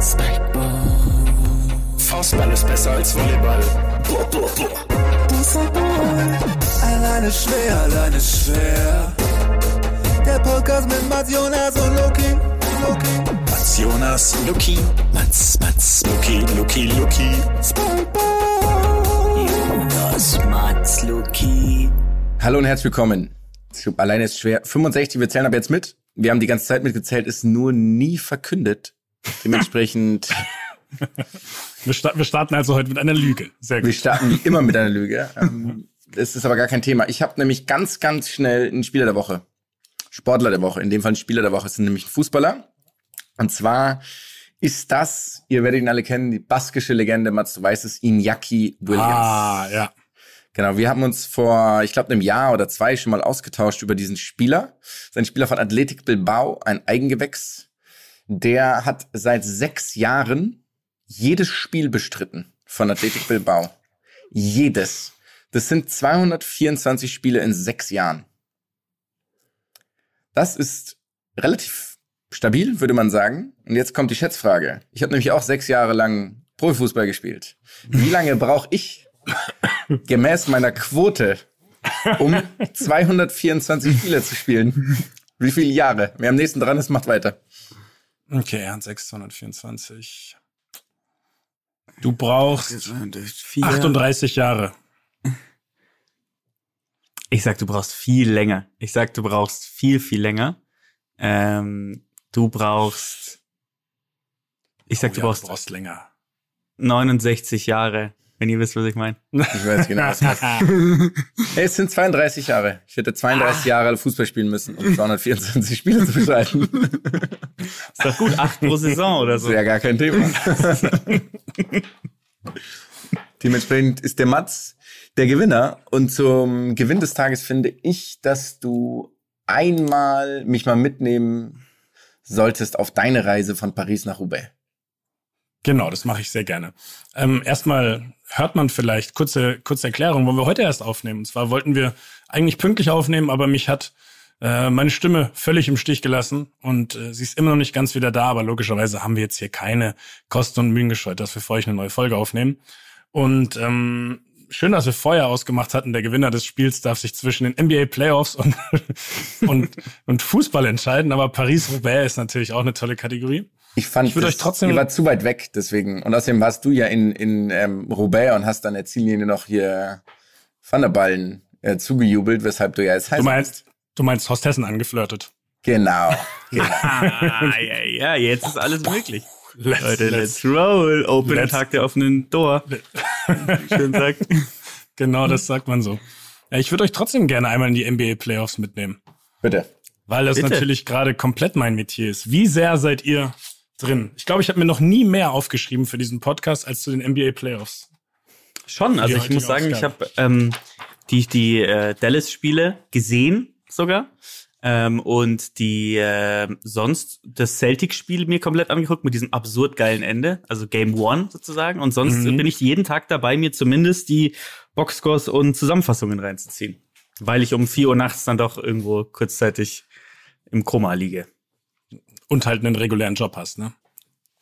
Spikeball. Faustball ist besser als Volleyball. Alleine schwer, alleine schwer. Der Podcast mit Mats Jonas und Loki. Loki. Mats Jonas, Luki. Mats, Mats, Luki, Luki, Luki. Spikeball. Jonas, Mats, Luki. Hallo und herzlich willkommen Alleine ist schwer. 65, wir zählen ab jetzt mit. Wir haben die ganze Zeit mitgezählt, ist nur nie verkündet. Dementsprechend, Wir, sta wir starten also heute mit einer Lüge. Sehr wir gut. starten wie immer mit einer Lüge. Ähm, Das ist aber gar kein Thema. Ich habe nämlich ganz, ganz schnell einen Spieler der Woche. Sportler der Woche. In dem Fall ein Spieler der Woche. Es ist nämlich ein Fußballer. Und zwar ist das, ihr werdet ihn alle kennen, die baskische Legende, Mats, du weißt es, Iñaki Williams. Ah, ja. Genau, wir haben uns vor, ich glaube, einem Jahr oder zwei schon mal ausgetauscht über diesen Spieler. Sein Spieler von Athletic Bilbao, ein Eigengewächs. Der hat seit sechs Jahren jedes Spiel bestritten von Athletic Bilbao. Jedes. Das sind 224 Spiele in sechs Jahren. Das ist relativ stabil, würde man sagen. Und jetzt kommt die Schätzfrage. Ich habe nämlich auch sechs Jahre lang Profifußball gespielt. Wie lange brauche ich gemäß meiner Quote, um 224 Spiele zu spielen. Wie viele Jahre? Wer am nächsten dran ist, macht weiter. Okay, er hat 624. Du brauchst 38 Jahre. Ich sag, du brauchst viel länger. Ich sag, du brauchst viel, viel länger. Ähm, du brauchst. Ich sag, Oh du, ja, brauchst du brauchst länger. 69 Jahre, wenn ihr wisst, was ich meine. Ich weiß genau, was das hey, Es sind 32 Jahre. Ich hätte 32 Jahre Fußball spielen müssen, um 224 Spiele zu bestreiten. Ist doch gut, acht pro Saison oder so. Das wäre gar kein Thema. Dementsprechend ist der Mats der Gewinner. Und zum Gewinn des Tages finde ich, dass du einmal mich mal mitnehmen solltest auf deine Reise von Paris nach Roubaix. Genau, das mache ich sehr gerne. Ähm, erstmal hört man vielleicht kurze, kurze Erklärung, wollen wir heute erst aufnehmen. Und zwar wollten wir eigentlich pünktlich aufnehmen, aber mich hat äh, meine Stimme völlig im Stich gelassen und äh, sie ist immer noch nicht ganz wieder da, aber logischerweise haben wir jetzt hier keine Kosten und Mühen gescheut, dass wir für euch eine neue Folge aufnehmen. Und ähm, schön, dass wir vorher ausgemacht hatten, der Gewinner des Spiels darf sich zwischen den NBA Playoffs und, und, und Fußball entscheiden, aber Paris-Roubaix ist natürlich auch eine tolle Kategorie. Ich fand, Ich würd das- euch trotzdem- ihr war zu weit weg, deswegen. Und außerdem warst du ja in, in ähm, Roubaix und hast dann der Ziellinie noch hier Van der Ballen äh, zugejubelt, weshalb du ja jetzt heiß Du meinst, du meinst Hostessen angeflirtet. Genau. Ah, ja, ja, jetzt ist alles möglich. Let's, Leute, let's roll. Open let's- Tag der offenen Door. Schön sagt. Genau, das sagt man so. Ja, ich würde euch trotzdem gerne einmal in die NBA Playoffs mitnehmen, Bitte. weil das Bitte. natürlich gerade komplett mein Metier ist. Wie sehr seid ihr drin? Ich glaube, ich habe mir noch nie mehr aufgeschrieben für diesen Podcast als zu den NBA Playoffs. Schon, also ich muss sagen, ich habe ähm, die, die äh, Dallas-Spiele gesehen sogar. Ähm, und die äh, sonst das Celtic-Spiel mir komplett angeguckt mit diesem absurd geilen Ende, also Game One sozusagen. Und sonst Mhm. bin ich jeden Tag dabei, mir zumindest die Boxscores und Zusammenfassungen reinzuziehen. Weil ich um 4 Uhr nachts dann doch irgendwo kurzzeitig im Koma liege. Und halt einen regulären Job hast, ne?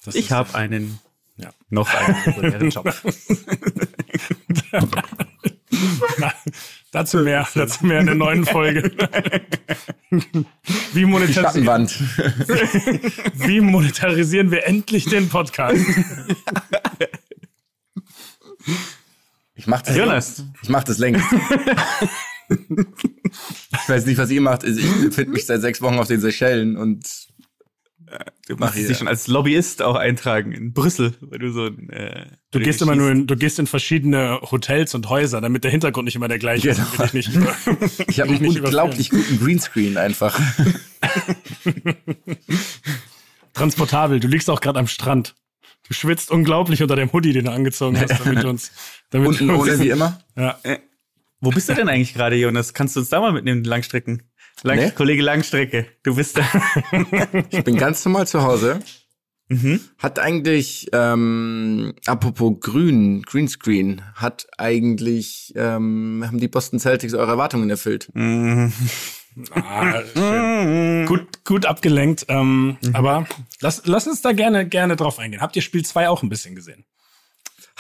Das Ich habe einen, Ja. noch einen regulären Job. dazu mehr, dazu mehr in der neuen Folge. Wie Die monetarisieren, Schattenwand. wie monetarisieren wir endlich den Podcast? Ich mach das, Jonas. ich mach das längst. ich weiß nicht, was ihr macht. Ich befinde mich seit sechs Wochen auf den Seychellen und Du Mach musst ich, dich schon als Lobbyist auch eintragen in Brüssel, weil du so ein. Äh, Du gehst immer nur in, du gehst in verschiedene Hotels und Häuser, damit der Hintergrund nicht immer der gleiche ist. Genau. Will ich nicht über, ich habe einen unglaublich guten Greenscreen einfach. transportabel. Du liegst auch gerade am Strand. Du schwitzt unglaublich unter dem Hoodie, den du angezogen hast, damit du uns, damit Unten du uns, ohne wie immer. ja. Wo bist du denn eigentlich gerade, Jonas? Kannst du uns da mal mitnehmen, die Langstrecken? Lang Nee. Kollege Langstrecke, du bist da. Ich bin ganz normal zu Hause. mhm. Hat eigentlich, ähm, apropos Grün, Greenscreen, hat eigentlich, ähm, haben die Boston Celtics eure Erwartungen erfüllt? Mhm. Ah, schön. gut, gut abgelenkt. Ähm, Aber lass, lass uns da gerne, gerne drauf eingehen. Habt ihr Spiel 2 auch ein bisschen gesehen?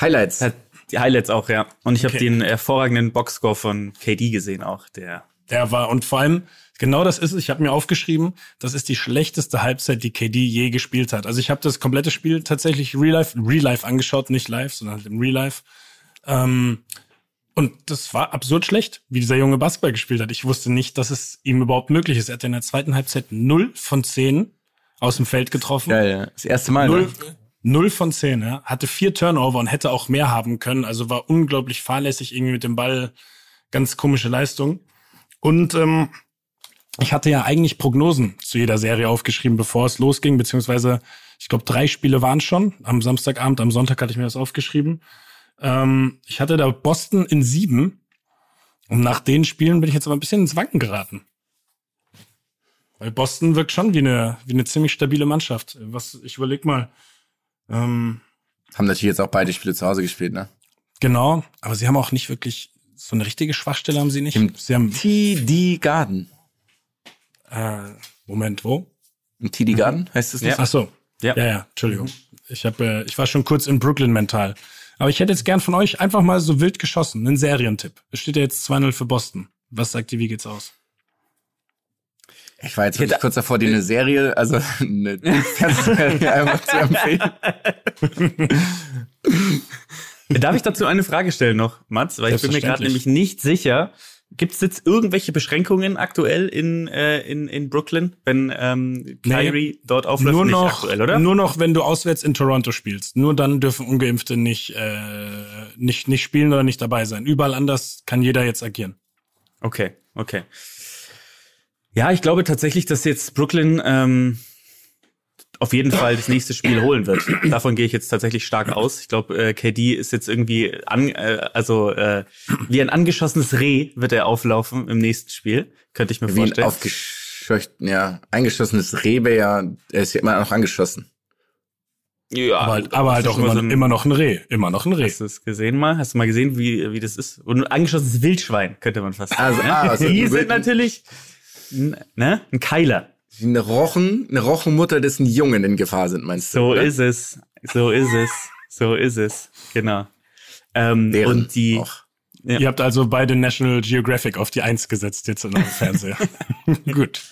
Highlights. Die Highlights auch, ja. Und ich habe Okay. den hervorragenden Boxscore von KD gesehen auch, der. Der war, und vor allem, genau das ist es, ich habe mir aufgeschrieben, das ist die schlechteste Halbzeit, die KD je gespielt hat. Also ich habe das komplette Spiel tatsächlich Real Life, Real Life angeschaut, nicht live, sondern halt im Real Life. Ähm, und das war absurd schlecht, wie dieser Junge Basketball gespielt hat. Ich wusste nicht, dass es ihm überhaupt möglich ist. Er hat in der zweiten Halbzeit 0 von 10 aus dem Feld getroffen. Geil, ja. Das erste Mal. Null, Ne? null von zehn, ja. Hatte vier Turnover und hätte auch mehr haben können. Also war unglaublich fahrlässig irgendwie mit dem Ball. Ganz komische Leistung. Und ähm, ich hatte ja eigentlich Prognosen zu jeder Serie aufgeschrieben, bevor es losging, beziehungsweise ich glaube, drei Spiele waren schon. Am Samstagabend, am Sonntag hatte ich mir das aufgeschrieben. Ähm, ich hatte da Boston in sieben. Und nach den Spielen bin ich jetzt aber ein bisschen ins Wanken geraten. Weil Boston wirkt schon wie eine, wie eine ziemlich stabile Mannschaft. Was, ich überleg mal, ähm, Haben natürlich jetzt auch beide Spiele zu Hause gespielt, ne? genau, aber sie haben auch nicht wirklich so eine richtige Schwachstelle haben sie nicht. Im sie haben TD Garden. äh, Moment, wo? Im TD Garden heißt es nicht? Ja. Ach so. Ja. Ja, ja, Entschuldigung. Ich habe äh, ich war schon kurz in Brooklyn mental. Aber ich hätte jetzt gern von euch einfach mal so wild geschossen, einen Serientipp. Es steht ja jetzt 2-0 für Boston. Was sagt ihr, wie geht's aus? Ich war jetzt wirklich kurz davor, dir eine Serie, also eine Fernsehserie einmal zu empfehlen. Darf ich dazu eine Frage stellen noch, Mats? Weil ich bin mir gerade nämlich nicht sicher. Gibt es jetzt irgendwelche Beschränkungen aktuell in, äh, in, in Brooklyn, wenn ähm, Kyrie dort aufläuft? Nur Nicht noch, aktuell, oder? nur noch, wenn du auswärts in Toronto spielst. Nur dann dürfen Ungeimpfte nicht, äh, nicht, nicht spielen oder nicht dabei sein. Überall anders kann jeder jetzt agieren. Okay, okay. Ja, ich glaube tatsächlich, dass jetzt Brooklyn ähm, auf jeden Fall das nächste Spiel holen wird. Davon gehe ich jetzt tatsächlich stark aus. Ich glaube, äh, KD ist jetzt irgendwie an, äh, also äh, wie ein angeschossenes Reh wird er auflaufen im nächsten Spiel. Könnte ich mir Wie ein vorstellen. aufgescheuchten, ja, eingeschossenes Rebe, ja, er ist ja immer noch angeschossen. ja, Aber halt, aber halt auch immer, so ein- immer noch ein Reh. Immer noch ein Reh. Hast du es gesehen mal? Hast du mal gesehen, wie, wie das ist? Und ein angeschossenes Wildschwein, könnte man fast sagen. Also, ne? ah, also Die ein sind natürlich ne? ein Keiler. Wie eine Rochen, eine Rochenmutter, dessen Jungen in Gefahr sind, meinst du? So oder? ist es. So ist es. So ist es. Genau. Ähm, Deren und die, auch. Ja. Ihr habt also beide National Geographic auf die Eins gesetzt jetzt in eurem Fernseher. Gut.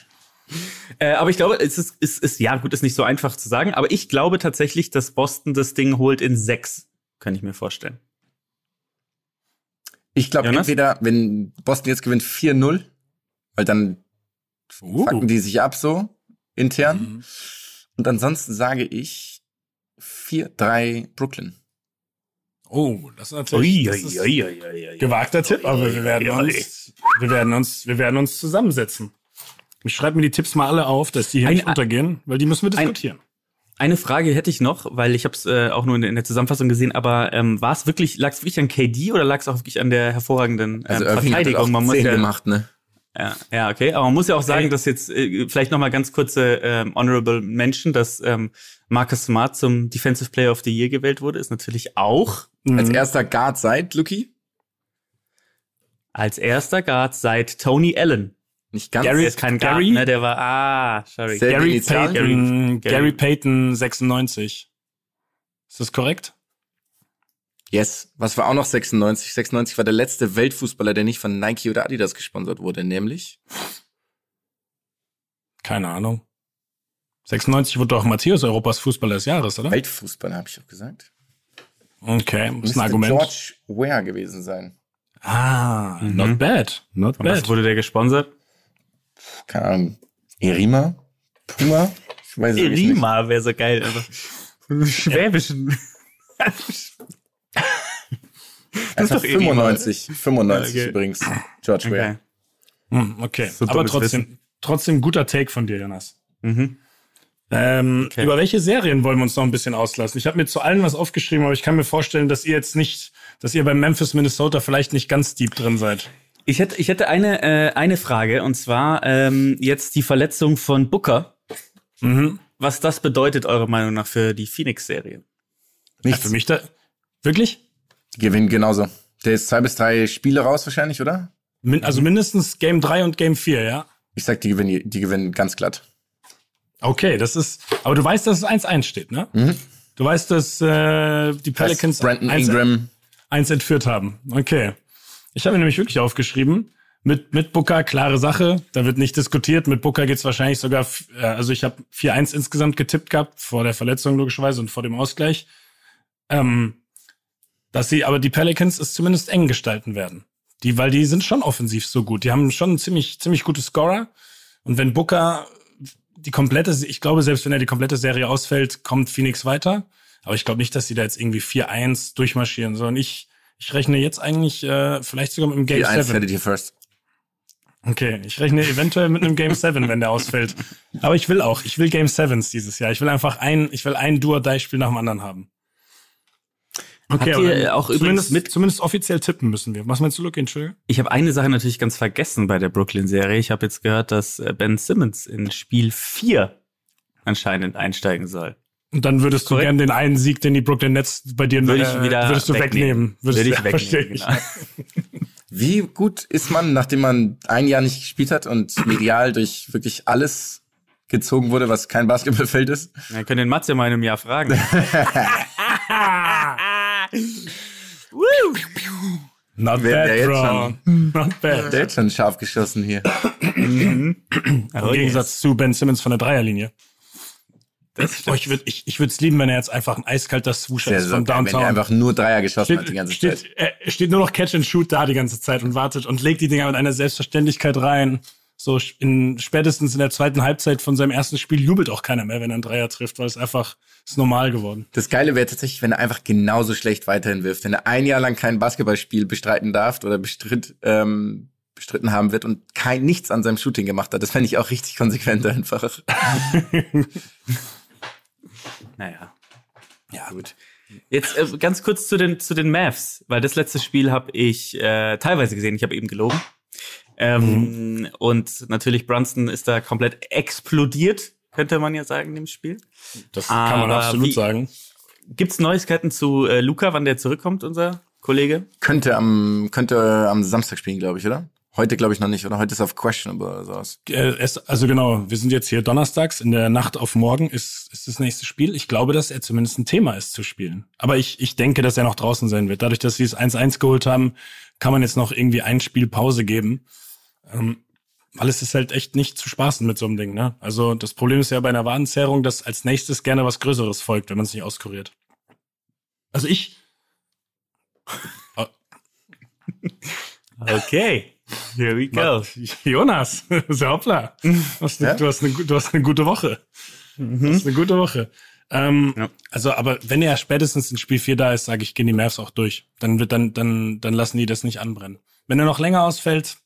Äh, aber ich glaube, es ist, ist, ist, ja gut, ist nicht so einfach zu sagen, aber ich glaube tatsächlich, dass Boston das Ding holt in sechs. Kann ich mir vorstellen. Ich glaube, entweder, wenn Boston jetzt gewinnt 4-0, weil dann Uh. fucken die sich ab so intern. Mhm. Und ansonsten sage ich 4-3 Brooklyn. Oh, das ist natürlich das ist gewagter Tipp, aber wir werden uns, wir werden uns, wir werden uns zusammensetzen. Ich schreibe mir die Tipps mal alle auf, dass die hier Ein- nicht untergehen, weil die müssen wir ein- diskutieren. Eine Frage hätte ich noch, weil ich habe es äh, auch nur in, der- in der Zusammenfassung gesehen, aber ähm, war es wirklich, lag es wirklich an KD oder lag es auch wirklich an der hervorragenden ähm, Also Irving hat Verteidigung? auch Man muss 10 ja, gemacht, ne? Ja, ja, okay. Aber man muss ja auch sagen, dass jetzt äh, vielleicht noch mal ganz kurze ähm, honorable Mention, dass ähm, Marcus Smart zum Defensive Player of the Year gewählt wurde, ist natürlich auch Als Mhm. erster Guard seit Lucky. als erster Guard seit Tony Allen. Nicht ganz. Gary- ist kein Guard, Gary? ne? Der war ah, sorry. Gary? Payton, Gary- Gary Payton 96. Ist das korrekt? Yes. Was war auch noch 96? 96 war der letzte Weltfußballer, der nicht von Nike oder Adidas gesponsert wurde, nämlich Keine Ahnung. 96 wurde doch Matthäus Europas Fußballer des Jahres, oder? Weltfußballer, habe ich auch gesagt. Okay, ist Müsste ein Argument. George Ware gewesen sein. Ah, Mhm. not bad. Not Von was bad. wurde der gesponsert? Keine Ahnung. Erima? Puma? Ich weiß es nicht. Rima wäre so geil. Also, einem schwäbischen. Das ist doch Erima, 95. 95 Okay. übrigens. George Okay. Ware. Hm, okay, So aber trotzdem, trotzdem guter Take von dir, Jonas. Mhm. Ähm, Okay. Über welche Serien wollen wir uns noch ein bisschen auslassen? Ich habe mir zu allen was aufgeschrieben, aber ich kann mir vorstellen, dass ihr jetzt nicht, dass ihr bei Memphis, Minnesota vielleicht nicht ganz deep drin seid. Ich hätte, ich hätte eine, äh, eine Frage und zwar ähm, jetzt die Verletzung von Booker. Mhm. Was das bedeutet, eurer Meinung nach, für die Phoenix-Serie? Ja, Nichts. für mich da. Wirklich? Die gewinnen genauso. Der ist zwei bis drei Spiele raus wahrscheinlich, oder? Min also mindestens Game 3 und Game 4, ja? Ich sag, die gewinnen, die gewinnen ganz glatt. Okay, das ist, aber du weißt, dass es 1-1 steht, ne? Mhm. Du weißt, dass äh, die Pelicans Brandon 1 Ingram. eins entführt haben. Okay. Ich habe mir nämlich wirklich aufgeschrieben, mit, mit Booker, klare Sache, da wird nicht diskutiert. Mit Booker geht's wahrscheinlich sogar, äh, also ich habe 4-1 insgesamt getippt gehabt, vor der Verletzung logischerweise und vor dem Ausgleich. Ähm, dass sie, aber die Pelicans es zumindest eng gestalten werden. Die, weil die sind schon offensiv so gut. Die haben schon ziemlich, ziemlich gute Scorer. Und wenn Booker die komplette, ich glaube, selbst wenn er die komplette Serie ausfällt, kommt Phoenix weiter. Aber ich glaube nicht, dass sie da jetzt irgendwie 4-1 durchmarschieren, sondern ich, ich rechne jetzt eigentlich äh, vielleicht sogar mit einem Game Die 1 7. hättet ihr first. Okay, ich rechne eventuell mit einem Game 7, wenn der ausfällt. Aber ich will auch, ich will Game 7s dieses Jahr. Ich will einfach ein, ich will ein Duo-Die-Spiel nach dem anderen haben. Okay, Habt ihr, auch übrigens zumindest, mit- zumindest offiziell tippen müssen wir. Was meinst du, Luke? Entschuldigung? Ich habe eine Sache natürlich ganz vergessen bei der Brooklyn-Serie. Ich habe jetzt gehört, dass äh, Ben Simmons in Spiel 4 anscheinend einsteigen soll. Und dann würdest du Korrekt. gern den einen Sieg, den die Brooklyn Nets bei dir Würde ich äh, wieder würdest du wegnehmen. Würdest Würde du- ich wegnehmen, verstehe ich. genau. Wie gut ist man, nachdem man ein Jahr nicht gespielt hat und medial durch wirklich alles gezogen wurde, was kein Basketballfeld ist? Wir können den Matze mal in einem Jahr fragen. Not Wer- bad, jetzt bro. Not bad. Der hat schon scharf geschossen hier. Im Oh, Gegensatz zu Ben Simmons von der Dreierlinie. Das Oh, ich würde ich, ich würd's lieben, wenn er jetzt einfach ein eiskalter Swoosher ist von geil, wenn er Downtown. einfach nur Dreier geschossen hat die steht, ganze steht, Zeit. er steht nur noch Catch and Shoot da die ganze Zeit und wartet und legt die Dinger mit einer Selbstverständlichkeit rein. So in spätestens in der zweiten Halbzeit von seinem ersten Spiel jubelt auch keiner mehr, wenn er einen Dreier trifft, weil es einfach ist normal geworden. Das Geile wäre tatsächlich, wenn er einfach genauso schlecht weiterhin wirft. Wenn er ein Jahr lang kein Basketballspiel bestreiten darf oder bestritt, ähm, bestritten haben wird und kein nichts an seinem Shooting gemacht hat. Das fände ich auch richtig konsequent einfach. Naja. Ja, gut. Jetzt äh, ganz kurz zu den, zu den Mavs, weil das letzte Spiel habe ich äh, teilweise gesehen, ich habe eben gelogen. Ähm, Und natürlich Brunson ist da komplett explodiert, könnte man ja sagen, in dem Spiel. Das kann man Aber absolut wie- sagen. Gibt's Neuigkeiten zu äh, Luca, wann der zurückkommt, unser Kollege? Könnte am, könnte am Samstag spielen, glaube ich, oder? Heute glaube ich noch nicht, oder? Heute ist auf questionable oder sowas. Äh, es, also genau, wir sind jetzt hier donnerstags, in der Nacht auf morgen ist, ist das nächste Spiel. Ich glaube, dass er zumindest ein Thema ist zu spielen. Aber ich, ich denke, dass er noch draußen sein wird. Dadurch, dass sie es 1-1 geholt haben, kann man jetzt noch irgendwie ein Spiel Pause geben. Ähm, weil es ist halt echt nicht zu spaßen mit so einem Ding, ne? Also das Problem ist ja bei einer Warenzerrung, dass als nächstes gerne was Größeres folgt, wenn man es nicht auskuriert. Also ich, Okay. Here we go. Jonas, so hoppla. Du hast, eine, Ja? du, hast eine, du hast eine gute Woche. Du hast eine gute Woche. Ähm, Ja. Also, aber wenn er spätestens in Spiel 4 da ist, sage ich, gehen die Mavs auch durch. Dann wird dann, dann, dann lassen die das nicht anbrennen. Wenn er noch länger ausfällt,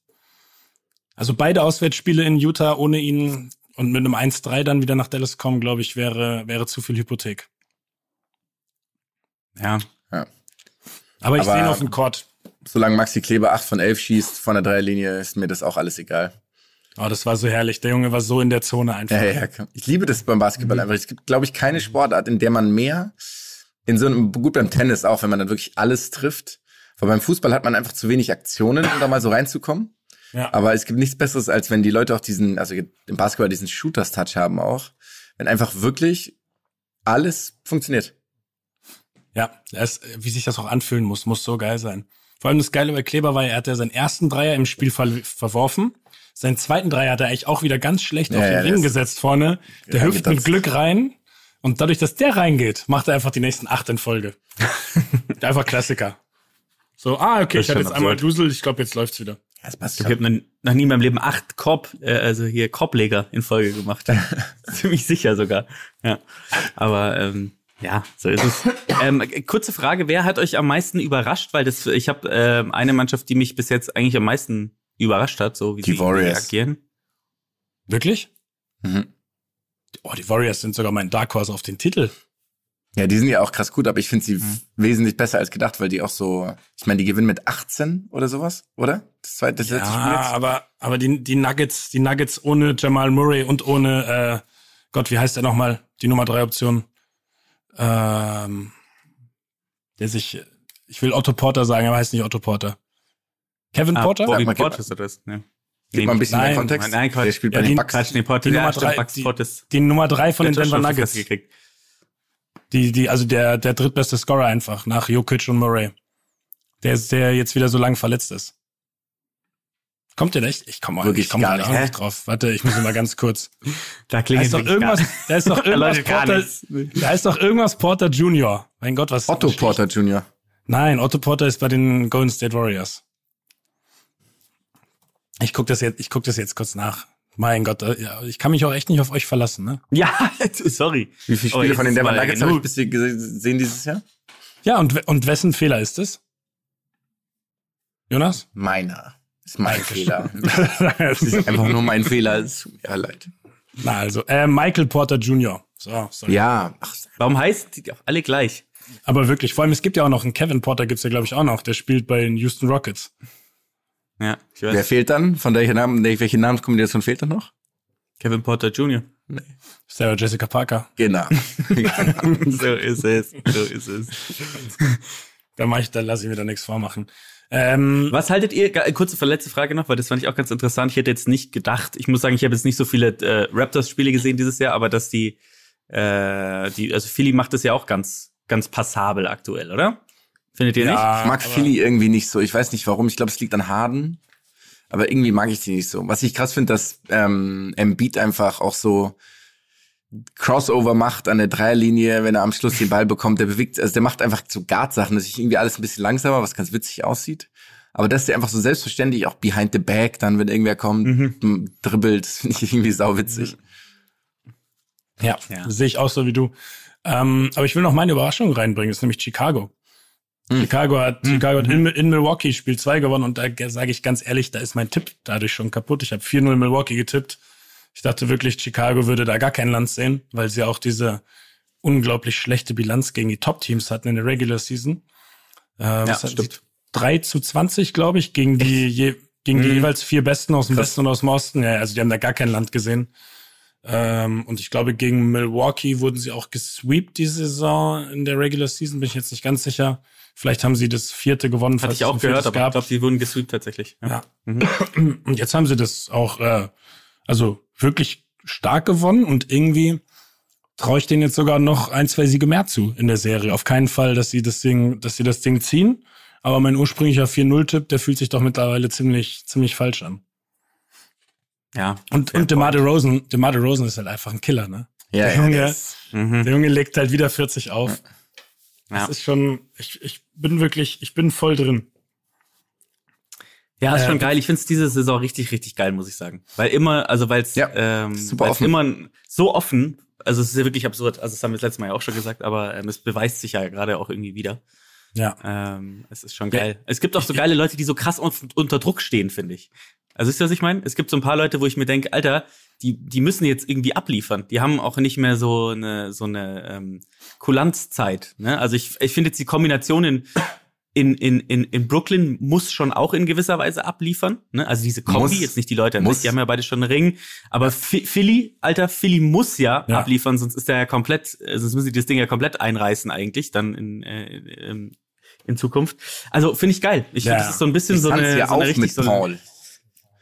also beide Auswärtsspiele in Utah ohne ihn und mit einem 1-3 dann wieder nach Dallas kommen, glaube ich, wäre, wäre zu viel Hypothek. Ja. Aber ich Aber- sehe ihn auf dem Court. Solange Maxi Kleber 8 von 11 schießt von der Dreierlinie, ist mir das auch alles egal. Oh, das war so herrlich. Der Junge war so in der Zone einfach. Ja, ja, ja. Ich liebe das beim Basketball einfach. Es gibt, glaube ich, keine Sportart, in der man mehr in so einem, gut beim Tennis auch, wenn man dann wirklich alles trifft. Weil beim Fußball hat man einfach zu wenig Aktionen, um da mal so reinzukommen. Ja. Aber es gibt nichts Besseres, als wenn die Leute auch diesen, also im Basketball diesen Shooters-Touch haben auch. Wenn einfach wirklich alles funktioniert. Ja, das, wie sich das auch anfühlen muss, muss so geil sein. Vor allem das Geile bei Kleber war, er hat ja seinen ersten Dreier im Spiel ver verworfen. Seinen zweiten Dreier hat er eigentlich auch wieder ganz schlecht Ja, auf den ja, Ring gesetzt vorne. Der Ja, hüpft mit Glück rein. Und dadurch, dass der reingeht, macht er einfach die nächsten acht in Folge. einfach Klassiker. So, ah, okay, Das ich schon jetzt einmal. Dusel, ich glaube, jetzt läuft's wieder. Das passt Ich habe noch, noch nie in meinem Leben acht Korb, äh, also hier Korbleger in Folge gemacht. Ziemlich sicher sogar. Ja. Aber ähm, ja, so ist es. ähm, kurze Frage, wer hat euch am meisten überrascht? Weil das, ich habe ähm, eine Mannschaft, die mich bis jetzt eigentlich am meisten überrascht hat, so wie Die sie Warriors. reagieren. Wirklich? Mhm. Oh, die Warriors sind sogar mein Dark Horse auf den Titel. Ja, die sind ja auch krass gut, aber ich finde sie Mhm. wesentlich besser als gedacht, weil die auch so, ich meine, die gewinnen mit 18 oder sowas, oder? Das zweite, das letzte Spiel Ja, jetzt. aber, aber die, die Nuggets, die Nuggets ohne Jamal Murray und ohne, äh, Gott, wie heißt der nochmal? Die Nummer drei Option. Ähm, der sich, ich will Otto Porter sagen, aber heißt nicht Otto Porter. Kevin Ah, Porter? Bobby Portis oder das? Ja. Gib mal ein bisschen Nein, mehr Kontext. nein, Quatsch. Der spielt Ja, bei die- den Bucks. Quatsch, nee, Portis, Die ja, Nummer drei, Bucks die- Portis. Die Nummer drei von den Denver Nuggets. Gekriegt. Die, die, also der, der drittbeste Scorer einfach nach Jokic und Murray. Der ist, der jetzt wieder so lange verletzt ist. Kommt der echt? Ich komme ich komm gar nicht, auch nicht drauf. Warte, ich muss mal ganz kurz. Da Da klingelt ist doch irgendwas, da ist doch irgendwas Porter, da ist doch irgendwas Porter Junior. Mein Gott, was Otto Porter Jr. Nein, Otto Porter ist bei den Golden State Warriors. Ich guck das jetzt, ich guck das jetzt kurz nach. Mein Gott, äh, ich kann mich auch echt nicht auf euch verlassen, ne? Ja, sorry. Wie viele Oh, Spiele jetzt von den Denver Nuggets habe ich bisher gesehen dieses Jahr? Ja, und, und wessen Fehler ist es? Jonas? Meiner. Ist mein. Fehler. Das ist einfach nur mein Fehler. Es tut mir leid. Na, also, äh, Michael Porter Jr. So, sorry. Ja, ach, Warum heißen die auch alle gleich? Aber wirklich, vor allem, es gibt ja auch noch einen Kevin Porter, gibt's ja, glaube ich, auch noch. Der spielt bei den Houston Rockets. Ja, ich weiß. wer fehlt dann? Von welcher Namen, welche Namenskombination fehlt dann noch? Kevin Porter Jr. Sarah Jessica Parker. Genau. so ist es. So ist es. Da mach ich, da lasse ich mir da nichts vormachen. Ähm, Was haltet ihr, kurze verletzte Frage noch, weil das fand ich auch ganz interessant. Ich hätte jetzt nicht gedacht, ich muss sagen, ich habe jetzt nicht so viele äh, Raptors-Spiele gesehen dieses Jahr, aber dass die, äh, die, also Philly macht das ja auch ganz, ganz passabel aktuell, oder? Findet ihr nicht? ja, Ich mag Philly irgendwie nicht so. Ich weiß nicht warum. Ich glaube, es liegt an Harden. Aber irgendwie mag ich sie nicht so. Was ich krass finde, dass ähm, Embiid einfach auch so Crossover macht an der Dreierlinie, wenn er am Schluss den Ball bekommt. Der bewegt, also der macht einfach so Guard-Sachen. Das ist irgendwie alles ein bisschen langsamer, was ganz witzig aussieht. Aber dass der einfach so selbstverständlich auch behind the back, dann, wenn irgendwer kommt, m- dribbelt, das finde ich irgendwie sauwitzig. Ja, Ja. sehe ich auch so wie du. Ähm, aber ich will noch meine Überraschung reinbringen, das ist nämlich Chicago. Hm. Chicago hat, Chicago hat in, in Milwaukee Spiel 2 gewonnen und da sage ich ganz ehrlich, da ist mein Tipp dadurch schon kaputt. Ich habe 4-0 Milwaukee getippt. Ich dachte wirklich, Chicago würde da gar kein Land sehen, weil sie auch diese unglaublich schlechte Bilanz gegen die Top-Teams hatten in der Regular Season. Äh, was hatten stimmt. sie? 3 zu 20, glaube ich, gegen die, je, gegen die jeweils vier Besten aus dem Krass. Westen und aus dem Osten. Ja, also die haben da gar kein Land gesehen. Ähm, und ich glaube, gegen Milwaukee wurden sie auch gesweept die Saison in der Regular Season, bin ich jetzt nicht ganz sicher. Vielleicht haben sie das vierte gewonnen. Hatte ich auch gehört, aber ich gab. glaube, die wurden gesweept tatsächlich. Ja. Und jetzt haben sie das auch, äh, also wirklich stark gewonnen und irgendwie traue ich denen jetzt sogar noch ein, zwei Siege mehr zu in der Serie. Auf keinen Fall, dass sie das Ding, dass sie das Ding ziehen. Aber mein ursprünglicher 4-0-Tipp, der fühlt sich doch mittlerweile ziemlich, ziemlich falsch an. Ja. Und, und DeMar DeRozan, DeMar DeRozan ist halt einfach ein Killer, ne? Ja, der ja, Junge, das- Mhm. der Junge legt halt wieder 40 auf. Ja. Das ist schon, ich, ich bin wirklich, ich bin voll drin. Ja, ist Äh, schon geil. Ich find's diese Saison richtig, richtig geil, muss ich sagen. Weil immer, also weil's, Ja, ähm, super weil's offen. immer so offen, also es ist ja wirklich absurd, also das haben wir das letzte Mal ja auch schon gesagt, aber ähm, es beweist sich ja gerade auch irgendwie wieder. Ja. Ähm, es ist schon geil. Es gibt auch so geile Leute, die so krass un unter Druck stehen, finde ich. Also wisst ihr, was ich meine? Es gibt so ein paar Leute, wo ich mir denke, Alter, die, die müssen jetzt irgendwie abliefern. Die haben auch nicht mehr so eine, so eine ähm, Kulanzzeit. Ne? Also ich, ich finde jetzt die Kombination in, in, in, in, in Brooklyn muss schon auch in gewisser Weise abliefern. Ne? Also diese Kombi, Muss. jetzt nicht die Leute, an Muss. die haben ja beide schon einen Ring. Aber Phi- Philly, Alter, Philly muss ja, Ja. abliefern, sonst ist der ja komplett, äh, sonst müssen sie das Ding ja komplett einreißen eigentlich, dann in, äh, in, in Zukunft. Also finde ich geil. Ich Ja. finde, das ist so ein bisschen so Suns eine, ja so eine auch richtig mit so eine, Paul.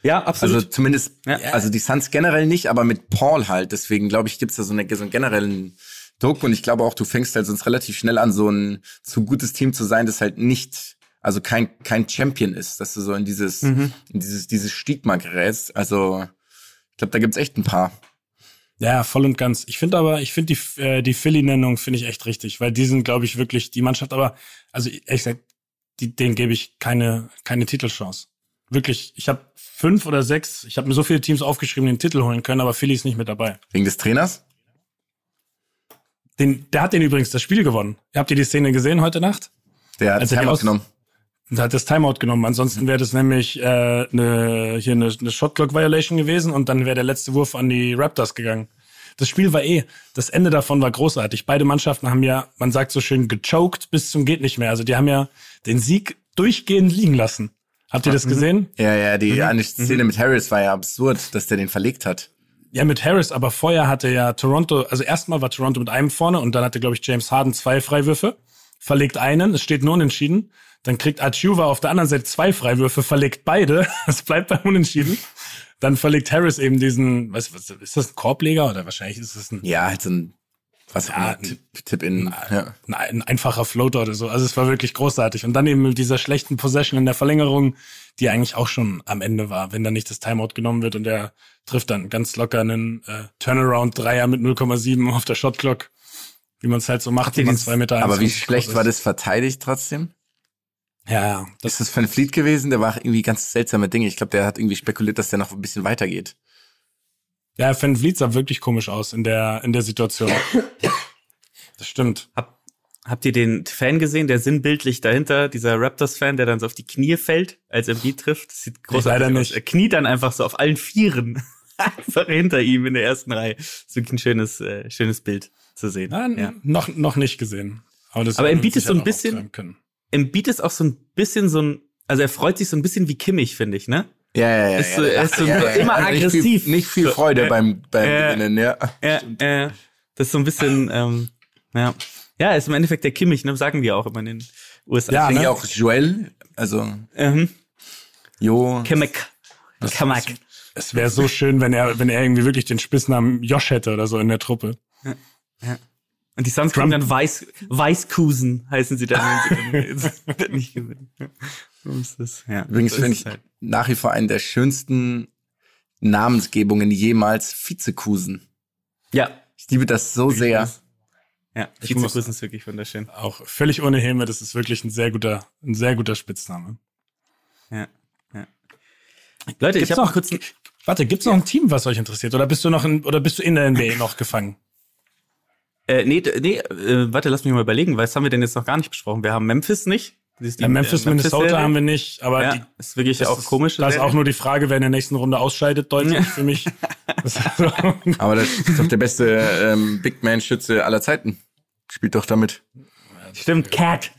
Ja, absolut. Also zumindest, Ja. also die Suns generell nicht, aber mit Paul halt. Deswegen glaube ich, gibt's da so, eine, so einen generellen Druck und ich glaube auch, du fängst halt sonst relativ schnell an, so ein zu gutes Team zu sein, das halt nicht, also kein, kein Champion ist, dass du so in dieses, Mhm. in dieses, dieses Stigma gerätst. Also, ich glaube, da gibt's echt ein paar. Ja, voll und ganz. Ich finde aber, ich finde die, äh, die Philly-Nennung finde ich echt richtig, weil die sind, glaube ich, wirklich die Mannschaft, aber, also ehrlich gesagt, die, denen gebe ich keine, keine Titelchance. Wirklich, ich habe fünf oder sechs, ich habe mir so viele Teams aufgeschrieben, die den Titel holen können, aber Philly ist nicht mit dabei. Wegen des Trainers? Den, der hat den übrigens das Spiel gewonnen. Habt ihr die Szene gesehen heute Nacht? Der hat aus- genommen. Der hat das Timeout genommen. Ansonsten wäre das nämlich äh, eine, hier eine, eine Shotclock-Violation gewesen und dann wäre der letzte Wurf an die Raptors gegangen. Das Spiel war eh, das Ende davon war großartig. Beide Mannschaften haben ja, man sagt so schön, gechoked bis zum geht nicht mehr. Also die haben ja den Sieg durchgehend liegen lassen. Habt ihr das gesehen? Ja, ja, die Mhm. eine Szene mit Harris war ja absurd, dass der den verlegt hat. Ja, mit Harris, aber vorher hatte ja Toronto, also erstmal war Toronto mit einem vorne und dann hatte, glaube ich, James Harden zwei Freiwürfe, verlegt einen, es steht nur unentschieden. Dann kriegt Achuva auf der anderen Seite zwei Freiwürfe, verlegt beide, es bleibt beim Unentschieden. dann verlegt Harris eben diesen, was, was ist das ein Korbleger oder wahrscheinlich ist es ein, Ja, halt so ein, was Ja, immer, Tipp, Tipp in, ja. ein, ein einfacher Floater oder so. Also es war wirklich großartig. Und dann eben mit dieser schlechten Possession in der Verlängerung, die eigentlich auch schon am Ende war, wenn dann nicht das Timeout genommen wird und er trifft dann ganz locker einen äh, Turnaround-Dreier mit 0,7 auf der Shotclock, wie man es halt so macht, wenn man zwei Meter Aber wie 21 schlecht war das verteidigt trotzdem? Ja, ja. Das, Ist das Van Fleet gewesen? Der war irgendwie ganz seltsame Dinge. Ich glaube, der hat irgendwie spekuliert, dass der noch ein bisschen weitergeht. ja, Van Vliet sah wirklich komisch aus in der, in der Situation. Das stimmt. Hab, habt ihr den Fan gesehen, der sinnbildlich dahinter, dieser Raptors-Fan, der dann so auf die Knie fällt, als er Beat trifft? Das sieht großartig leider aus. nicht. Er kniet dann einfach so auf allen Vieren. einfach hinter ihm in der ersten Reihe. Das ist wirklich ein schönes, äh, schönes Bild zu sehen. Ja, Ja. noch, noch nicht gesehen. Aber, das Aber Embiid ist so ein bisschen-. Embiid ist auch so ein bisschen so ein, also er freut sich so ein bisschen wie Kimmich, finde ich, ne? Ja, ja, ja. Ist ja, so- er ist so immer Nicht aggressiv. viel, nicht viel Freude Äh, beim, beim äh, Gewinnen, ja. Ja, äh, das ist so ein bisschen, ähm, ja. Ja, ist im Endeffekt der Kimmich, ne? Sagen die auch immer in den USA. Ja, ne? ich auch Joel, also Mhm. Jo. Kimmich. Kamak. Es wäre so schön, wenn er, wenn er irgendwie wirklich den Spitznamen Josh hätte oder so in der Truppe. Und die Suns kriegen dann Weiß, Weißkusen, heißen sie dann, wenn sie dann nicht gewinnen. So ist das. Ja, Übrigens finde ich halt. nach wie vor einen der schönsten Namensgebungen jemals Vizekusen. Ja. Ich liebe das so sehr. Ja, Ich muss- Vizekusen ist wirklich wunderschön. Auch völlig ohne Häme, das ist wirklich ein sehr guter, ein sehr guter Spitzname. Ja, ja. Leute, ich Gibt's habe noch- kurz ein, Warte, gibt's noch ein Team, was euch interessiert? Oder bist du noch in, oder bist du in der NBA noch gefangen? Äh, nee, nee, äh, warte, lass mich mal überlegen, was haben wir denn jetzt noch gar nicht besprochen? Wir haben Memphis nicht. Die, Ja, Memphis, äh, Minnesota Memphis-Serie. haben wir nicht, aber Ja, die, ist wirklich das auch ist, komisch. Da ist auch nur die Frage, wer in der nächsten Runde ausscheidet, deutlich für mich. Das ist so- Aber das ist doch der beste ähm, Big Man-Schütze aller Zeiten. Spielt doch damit. Stimmt, Cat.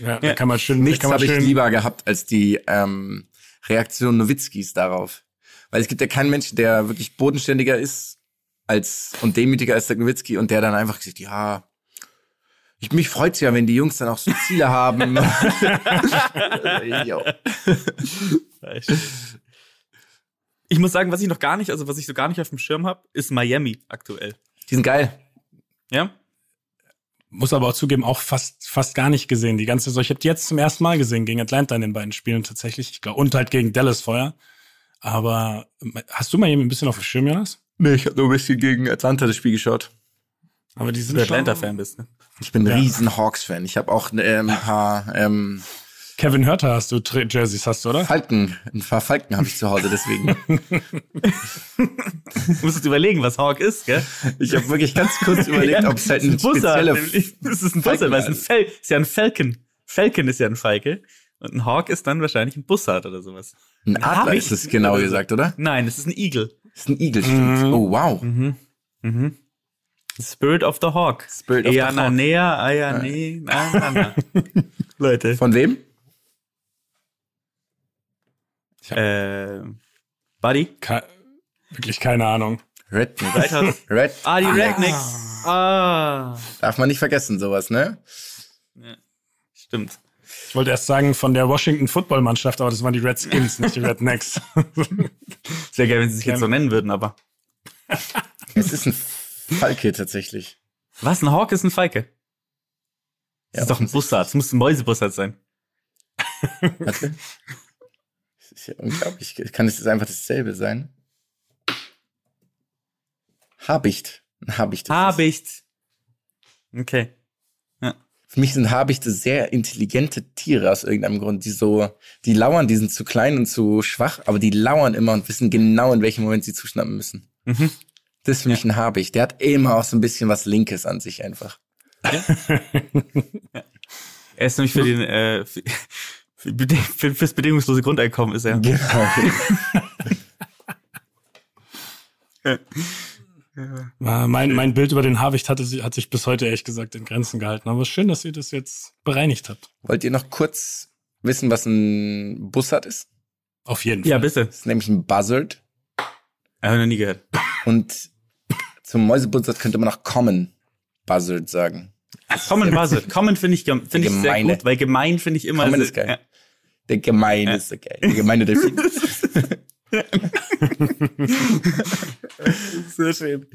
ja, da kann man schön, Nichts habe ich lieber gehabt als die ähm, Reaktion Nowitzkis darauf. Weil es gibt ja keinen Menschen, der wirklich bodenständiger ist als und demütiger als der Nowitzki und der dann einfach gesagt, ja, ich, mich freut's ja, wenn die Jungs dann auch so Ziele haben. Jo. Ich muss sagen, was ich noch gar nicht, also was ich so gar nicht auf dem Schirm habe, ist Miami aktuell. Die sind geil. Ja? muss aber auch zugeben, auch fast, fast gar nicht gesehen. Die ganze, so, ich habe die jetzt zum ersten Mal gesehen gegen Atlanta in den beiden Spielen tatsächlich. Ich glaube, und halt gegen Dallas vorher. Aber hast du mal jemand ein bisschen auf dem Schirm, Jonas? Nee, ich habe nur ein bisschen gegen Atlanta das Spiel geschaut. Aber die sind du Atlanta-Fan bist, ne? Ich bin ein Ja. riesen Hawks-Fan. Ich habe auch ähm, ein paar ähm, Kevin Hörter hast du Tra- Jerseys, hast du, oder? Falken, ein paar Falken habe ich zu Hause, deswegen. Du musst überlegen, was Hawk ist, gell? Ich habe wirklich ganz kurz überlegt, ob es halt ein ein Bussard. spezielle nämlich. Das ist ein Bussard, weil es ein Fel ist ja ein Falcon. Falcon ist ja ein Falke. Und ein Hawk ist dann wahrscheinlich ein Bussard oder sowas. ein Adler ist es genau gesagt, oder? Nein, es ist ein Eagle. Das ist ein Igel, stimmt. Oh wow. Spirit of the Hawk. Spirit of the Eana Hawk. Nea, Aya nee, na, na, na. Leute. Von wem? Äh, Buddy. Ke wirklich keine Ahnung. Rednecks. Red. Ah, die Rednecks. Ah. Darf man nicht vergessen, sowas, ne? Stimmt. Ich wollte erst sagen von der Washington Football Mannschaft, aber das waren die Redskins, nicht die Rednecks. Sehr geil, wenn sie sich jetzt so nennen würden, aber. Es ist ein Falke tatsächlich. Was? Ein Hawk ist ein Falke? Das Ja, ist doch ein Bussard. Das muss ein Mäusebussard sein. Warte. Das ist ja unglaublich. Kann es jetzt einfach dasselbe sein? Habicht. Habicht. es. Habicht. Okay. Für mich sind Habichte sehr intelligente Tiere aus irgendeinem Grund, die so, die lauern, die sind zu klein und zu schwach, aber die lauern immer und wissen genau, in welchem Moment sie zuschnappen müssen. Mhm. Das ist für mich ein Habicht. Der hat immer auch so ein bisschen was Linkes an sich einfach. Er ist nämlich für den, äh, für, für, fürs bedingungslose Grundeinkommen ist er. Genau. Äh, mein, mein Bild über den Habicht hatte, sie- hat sich bis heute ehrlich gesagt in Grenzen gehalten. Aber schön, dass ihr das jetzt bereinigt habt. Wollt ihr noch kurz wissen, was ein Bussard ist? Auf jeden Fall. Ja, bitte. Das ist nämlich ein Buzzard. Habe ich noch nie gehört. Und zum Mäusebussard könnte man auch Common Buzzard sagen. Common Buzzard. Common finde ich, finde ich sehr gut, weil gemein finde ich immer. Common sehr- ist geil. Ja. Der gemeine ist so geil. Der gemeine Delfin. Sehr schön.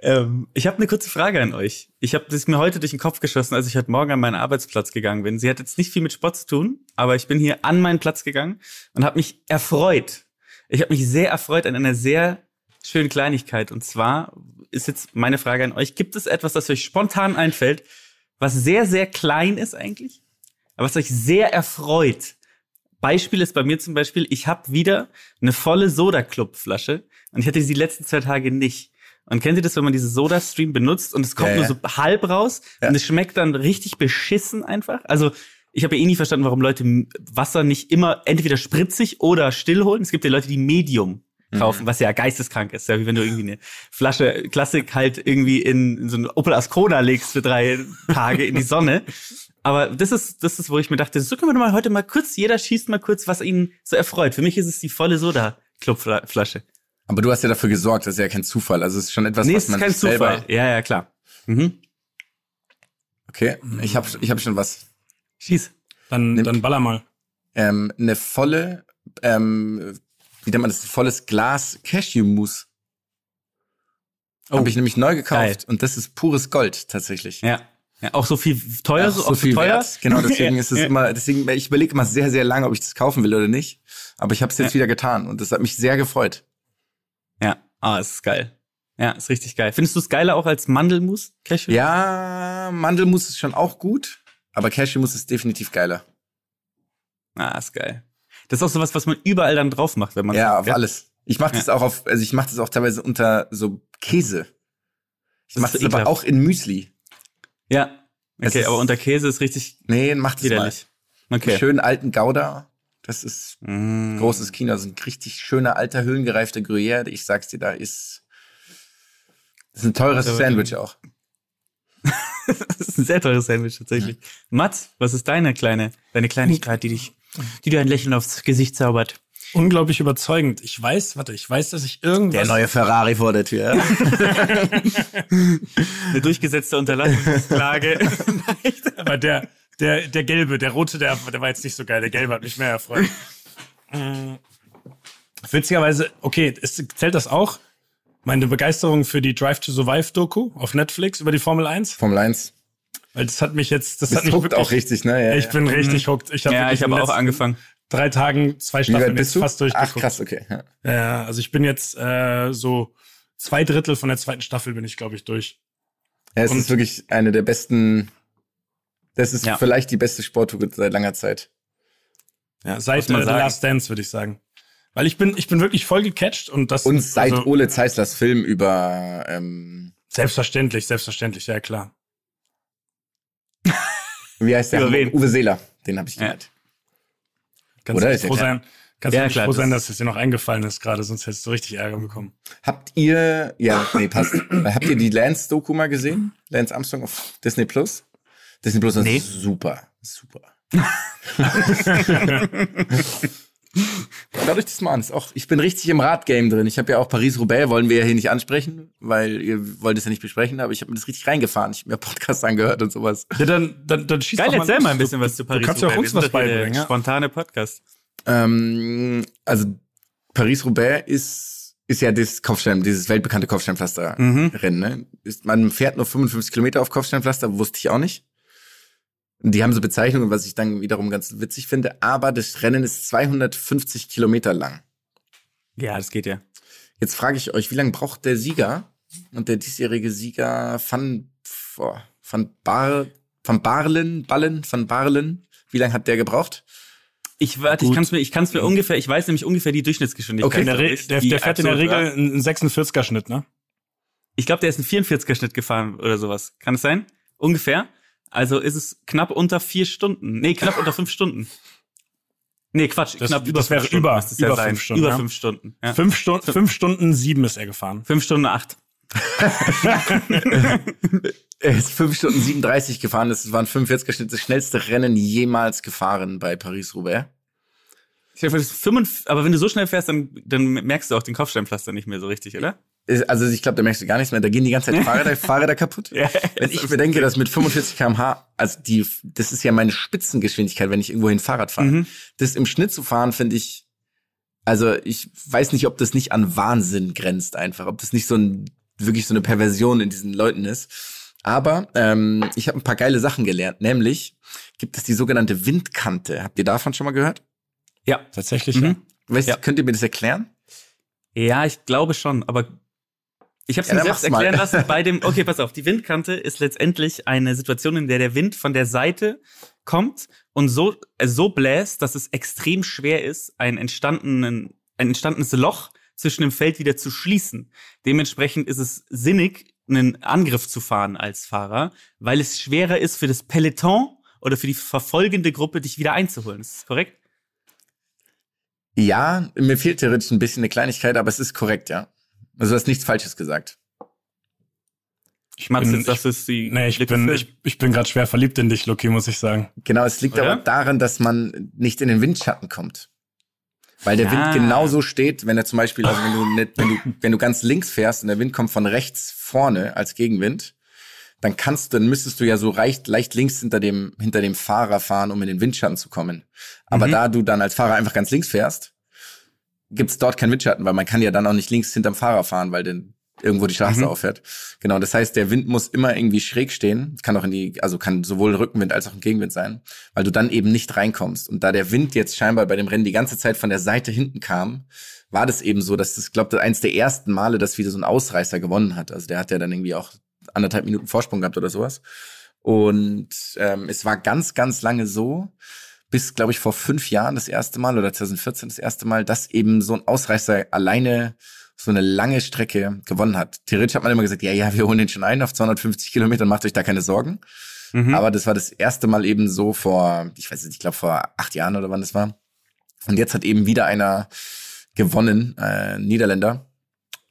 Ähm, ich habe eine kurze Frage an euch. Ich habe das mir heute durch den Kopf geschossen, als ich heute Morgen an meinen Arbeitsplatz gegangen bin. Sie hat jetzt nicht viel mit Sport zu tun, aber ich bin hier an meinen Platz gegangen und habe mich erfreut. Ich habe mich sehr erfreut an einer sehr schönen Kleinigkeit. Und zwar ist jetzt meine Frage an euch: Gibt es etwas, das euch spontan einfällt, was sehr sehr klein ist eigentlich, aber was euch sehr erfreut? Beispiel ist bei mir zum Beispiel, ich habe wieder eine volle Soda-Club-Flasche und ich hatte sie die letzten zwei Tage nicht. Und kennt ihr das, wenn man diese Soda-Stream benutzt und es kommt Ja, nur ja. so halb raus Ja. und es schmeckt dann richtig beschissen einfach? Also ich habe ja eh nie verstanden, warum Leute Wasser nicht immer entweder spritzig oder still holen. Es gibt ja Leute, die Medium kaufen, was ja geisteskrank ist. Ja, wie wenn du irgendwie eine Flasche Klassik halt irgendwie in, in so einen Opel Ascona legst für drei Tage in die Sonne. Aber das ist, das ist, wo ich mir dachte, so können wir doch mal heute mal kurz, jeder schießt mal kurz, was ihn so erfreut. Für mich ist es die volle Soda-Club-Flasche. Aber du hast ja dafür gesorgt, das ist ja kein Zufall. Also es ist schon etwas, Nee, was es ist man kein. Zufall. Ja, ja, klar. Mhm. Okay, ich habe ich hab schon was. Schieß. Dann, Nimm- dann baller mal. Ähm, eine volle, ähm, wie nennt man das, volles Glas Cashew-Mousse. Oh, Habe ich nämlich neu gekauft geil. und das ist pures Gold tatsächlich. Ja. Ja. Auch so viel teuer, Ach, so, so viel teuer. wert. Genau, deswegen ist es Ja. immer, deswegen, ich überlege immer sehr, sehr lange, ob ich das kaufen will oder nicht. Aber ich habe es jetzt Ja. wieder getan und das hat mich sehr gefreut. Ja, ah, es ist geil. Ja, ist richtig geil. Findest du es geiler auch als Mandelmus, Cashew? Ja, Mandelmus ist schon auch gut, aber Cashewmus ist definitiv geiler. Ah, ist geil. Das ist auch sowas, was man überall dann drauf macht, wenn man Ja, sagt, auf alles. Ich mache das auch auf, also ich mache das auch teilweise unter so Käse. Ich Das mache ist das aber auch in Müsli. Ja. Okay, ist- aber unter Käse ist richtig Nee, macht es mal. widerlich. Einen Okay. schönen alten Gouda. Das ist Mm. großes Kino. Das ist ein richtig schöner alter höhengereifter Gruyère. Ich sag's dir, da ist das ist ein teures Aber- Sandwich auch. Das ist ein sehr teures Sandwich tatsächlich. Mats, was ist deine kleine, deine Kleinigkeit, die dich, die dir ein Lächeln aufs Gesicht zaubert? Unglaublich überzeugend. Ich weiß, warte, ich weiß, dass ich irgendwas. Ferrari vor der Tür. Eine durchgesetzte Unterlassungsklage. Aber der, der, der gelbe, der rote, der, der war jetzt nicht so geil. Der gelbe hat mich mehr erfreut. Mm. Witzigerweise, okay, ist, zählt das auch? Meine Begeisterung für die Drive to Survive Doku auf Netflix über die Formel 1? Formel 1. Weil das hat mich jetzt, das Das hat mich huckt wirklich, auch richtig, ne? Ja, Ich ja. bin richtig hooked. Ich hab ja, ich habe auch angefangen. Drei Tagen, zwei Staffeln bist jetzt du? fast Ach, durchgeguckt. krass, okay. Ja. Ja, also ich bin jetzt äh, so zwei Drittel von der zweiten Staffel bin ich, glaube ich, durch. Ja, es Und- ist wirklich eine der besten. Das ist Ja. vielleicht die beste Sporttour seit langer Zeit. Ja, seit man äh. Last Dance, würde ich sagen. Weil ich bin, ich bin wirklich voll gecatcht und das Und seit also, Ole Zeislers Film über ähm, selbstverständlich, selbstverständlich, ja klar. wie heißt der? Uwe Seeler. Den habe ich Ja. Kannst Oder? du froh sein, kannst Ja, du klar, froh das sein, dass es dir noch eingefallen ist gerade, sonst hättest du richtig Ärger bekommen. Habt ihr, ja, nee, passt. Habt ihr die Lance-Doku mal gesehen? Lance Armstrong auf Disney Plus? Disney Plus ist Nee. super, super. Euch das mal an. Ist auch, ich bin richtig im Radgame drin. Ich habe ja auch Paris-Roubaix, wollen wir ja hier nicht ansprechen, weil ihr wollt es ja nicht besprechen, aber ich habe mir das richtig reingefahren. Ich habe mir Podcasts angehört und sowas. Ja, dann, dann, dann schieß Geil, doch erzähl mal ein bisschen was zu Paris. Du kannst ja auch Roubaix. uns was beibringen, ja? Spontane Podcast. Ähm, also Paris-Roubaix ist, ist ja das Kopfstein, dieses weltbekannte Kopfsteinpflaster-Rennen. Ne? Ist, man fährt nur 55 Kilometer auf Kopfsteinpflaster, wusste ich auch nicht. Die haben so Bezeichnungen, was ich dann wiederum ganz witzig finde. Aber das Rennen ist 250 Kilometer lang. Ja, das geht ja. Jetzt frage ich euch, wie lange braucht der Sieger und der diesjährige Sieger van, boah, van, Bar, van Barlen, Ballen, van Barlen, wie lange hat der gebraucht? Ich warte, ich kann es mir, ich kann es mir ungefähr, ich weiß nämlich ungefähr die Durchschnittsgeschwindigkeit. Okay. Der, der, die der fährt in der. Regel einen 46er Schnitt, ne? Ich glaube, der ist einen 44er Schnitt gefahren oder sowas. Kann es sein? Ungefähr. Also ist es knapp unter vier Stunden. Nee, knapp unter fünf Stunden. Nee, Quatsch, Das- knapp über das fünf wäre Stunden. über- ja über sein. fünf Stunden, Über ja. fünf Stunden. Ja. Fünf, Stunden, fünf Stunden sieben ist er gefahren. Fünf Stunden acht. Er ist 5 Stunden 37 gefahren. Das war ein 45er Schnitt, das schnellste Rennen jemals gefahren bei Paris-Roubaix. Ich glaub, das ist 55 Aber wenn du so schnell fährst, dann, dann merkst du auch den Kopfsteinpflaster nicht mehr so richtig, oder? Ist- Also ich glaube, da merkst du gar nichts mehr. Da gehen die ganze Zeit Fahrräder, Fahrräder kaputt. Ja, Wenn ich bedenke, dass mit 45 km/h, also die, das ist ja meine Spitzengeschwindigkeit, wenn ich irgendwohin Fahrrad fahre. Mhm. Das im Schnitt zu fahren, finde ich Also ich weiß nicht, ob das nicht an Wahnsinn grenzt einfach, ob das nicht so ein wirklich so eine Perversion in diesen Leuten ist. Aber ähm, ich habe ein paar geile Sachen gelernt. Nämlich gibt es die sogenannte Windkante. Habt ihr davon schon mal gehört? Ja. Tatsächlich, ja. Mhm. Weißt, Ja. Könnt ihr mir das erklären? Ja, ich glaube schon, aber ich habe es Ja, mir selbst mach's mal. erklären lassen bei dem. Okay, pass auf. Die Windkante ist letztendlich eine Situation, in der der Wind von der Seite kommt und so äh, so bläst, dass es extrem schwer ist, ein entstandenen ein entstandenes Loch zwischen dem Feld wieder zu schließen. Dementsprechend ist es sinnig, einen Angriff zu fahren als Fahrer, weil es schwerer ist für das Peloton oder für die verfolgende Gruppe, dich wieder einzuholen. Ist das korrekt? Ja, mir fehlt theoretisch ein bisschen eine Kleinigkeit, aber es ist korrekt, ja. Also du hast nichts Falsches gesagt. Ich meine, bin- das ist die. Nee, ich bin, ich, ich bin gerade schwer verliebt in dich, Loki, muss ich sagen. Genau, es liegt Oder? aber daran, dass man nicht in den Windschatten kommt. Weil der Ah. Wind genauso steht, wenn er zum Beispiel, also wenn du, nicht, wenn du, wenn du ganz links fährst und der Wind kommt von rechts vorne als Gegenwind, dann kannst du, dann müsstest du ja so leicht, leicht links hinter dem, hinter dem Fahrer fahren, um in den Windschatten zu kommen. Aber Mhm. da du dann als Fahrer einfach ganz links fährst, gibt's dort keinen Windschatten, weil man kann ja dann auch nicht links hinterm Fahrer fahren, weil dann irgendwo die Straße Mhm. aufhört. Genau, das heißt, der Wind muss immer irgendwie schräg stehen. Kann auch in die, also kann sowohl Rückenwind als auch ein Gegenwind sein, weil du dann eben nicht reinkommst. Und da der Wind jetzt scheinbar bei dem Rennen die ganze Zeit von der Seite hinten kam, war das eben so, dass das, glaube ich, eins der ersten Male, dass wieder so ein Ausreißer gewonnen hat. Also der hat ja dann irgendwie auch anderthalb Minuten Vorsprung gehabt oder sowas. Und ähm, es war ganz, ganz lange so, bis, glaube ich, vor fünf Jahren das erste Mal oder 2014 das erste Mal, dass eben so ein Ausreißer alleine so eine lange Strecke gewonnen hat. Theoretisch hat man immer gesagt, ja, ja, wir holen den schon ein auf 250 Kilometern, macht euch da keine Sorgen. Mhm. Aber das war das erste Mal eben so vor, ich weiß nicht, ich glaube vor acht Jahren oder wann das war. Und jetzt hat eben wieder einer gewonnen, äh, Niederländer.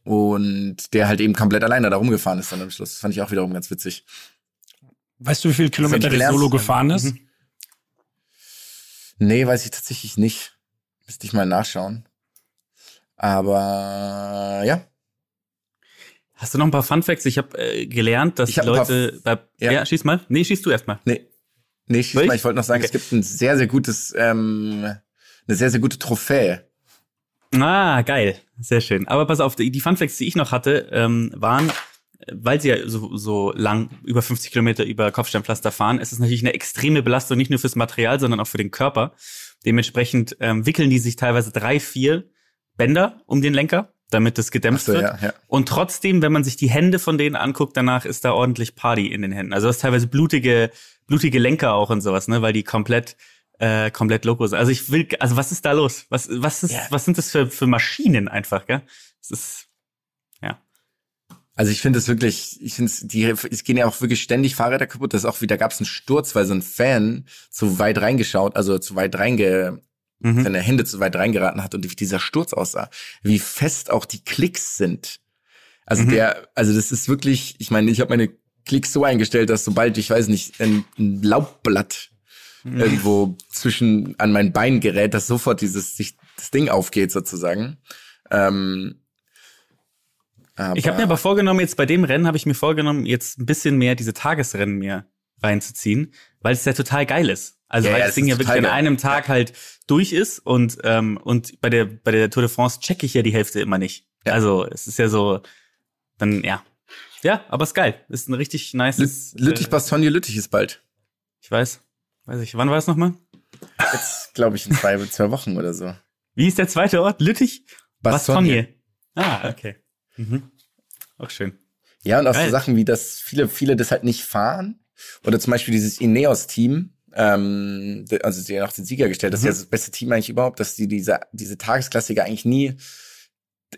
Und der halt eben komplett alleine da rumgefahren ist dann am Schluss. Das fand ich auch wiederum ganz witzig. Weißt du, wie viele Kilometer der. Solo gefahren ist? Mhm. Nee, weiß ich tatsächlich nicht. Müsste ich mal nachschauen. Aber ja, Hast du noch ein paar Fun Facts? Ich habe äh, gelernt, dass Ich hab Leute bei, ja. Ja. schieß mal. Nee, schieß du erst mal. Nee. Nee, schieß ich? mal, ich wollte noch sagen, es gibt ein sehr, sehr gutes, ähm, eine sehr, sehr gute Trophäe. Ah, geil. Sehr schön. Aber pass auf, die, die Fun Facts, die ich noch hatte, ähm, waren, weil sie ja so, so lang, über 50 Kilometer über Kopfsteinpflaster fahren, ist es natürlich eine extreme Belastung, nicht nur fürs Material, sondern auch für den Körper. Dementsprechend ähm, wickeln die sich teilweise drei, vier Bänder um den Lenker, damit es gedämpft so, wird. ja, ja. Und trotzdem, wenn man sich die Hände von denen anguckt, danach ist da ordentlich Party in den Händen. Also das ist teilweise blutige, blutige Lenker auch und sowas, ne, weil die komplett, äh, komplett loco sind. Also ich will, also was ist da los? Was, was ist, Ja. was sind das für, für Maschinen einfach, gell? Das ist. Also ich finde es wirklich, ich finde es, die, es gehen ja auch wirklich ständig Fahrräder kaputt. Das ist auch wieder, gab es einen Sturz, weil so ein Fan zu weit reingeschaut, also zu weit reinge, Mhm. seine Hände zu weit reingeraten hat und wie dieser Sturz aussah. Wie fest auch die Klicks sind. Also Mhm. der, also das ist wirklich, ich meine, ich habe meine Klicks so eingestellt, dass sobald, ich weiß nicht, ein, ein Laubblatt Mhm. irgendwo zwischen an mein Bein gerät, dass sofort dieses sich das Ding aufgeht sozusagen. Ähm, Ich habe mir aber vorgenommen, jetzt bei dem Rennen habe ich mir vorgenommen, jetzt ein bisschen mehr diese Tagesrennen mir reinzuziehen, weil es ja total geil ist. Also Ja, weil ja, das Ding ja wirklich total an geil. einem Tag halt durch ist und ähm, und bei der bei der Tour de France checke ich ja die Hälfte immer nicht. Ja. Also es ist ja so, dann ja, ja, aber ist geil. Ist ein richtig nice. Lüt- Lüttich, Bastogne, Lüttich ist bald. Ich weiß, weiß ich. Wann war es nochmal? Jetzt, glaube ich, in zwei, zwei Wochen oder so. Wie ist der zweite Ort? Lüttich? Bastogne. Ah, okay. Mhm. Auch schön. Ja, und auch Geil. so Sachen wie, dass viele, viele das halt nicht fahren. Oder zum Beispiel dieses Ineos-Team, ähm, also die ja noch den Sieger gestellt, das ist ja Mhm. das beste Team eigentlich überhaupt, dass die diese, diese Tagesklassiker eigentlich nie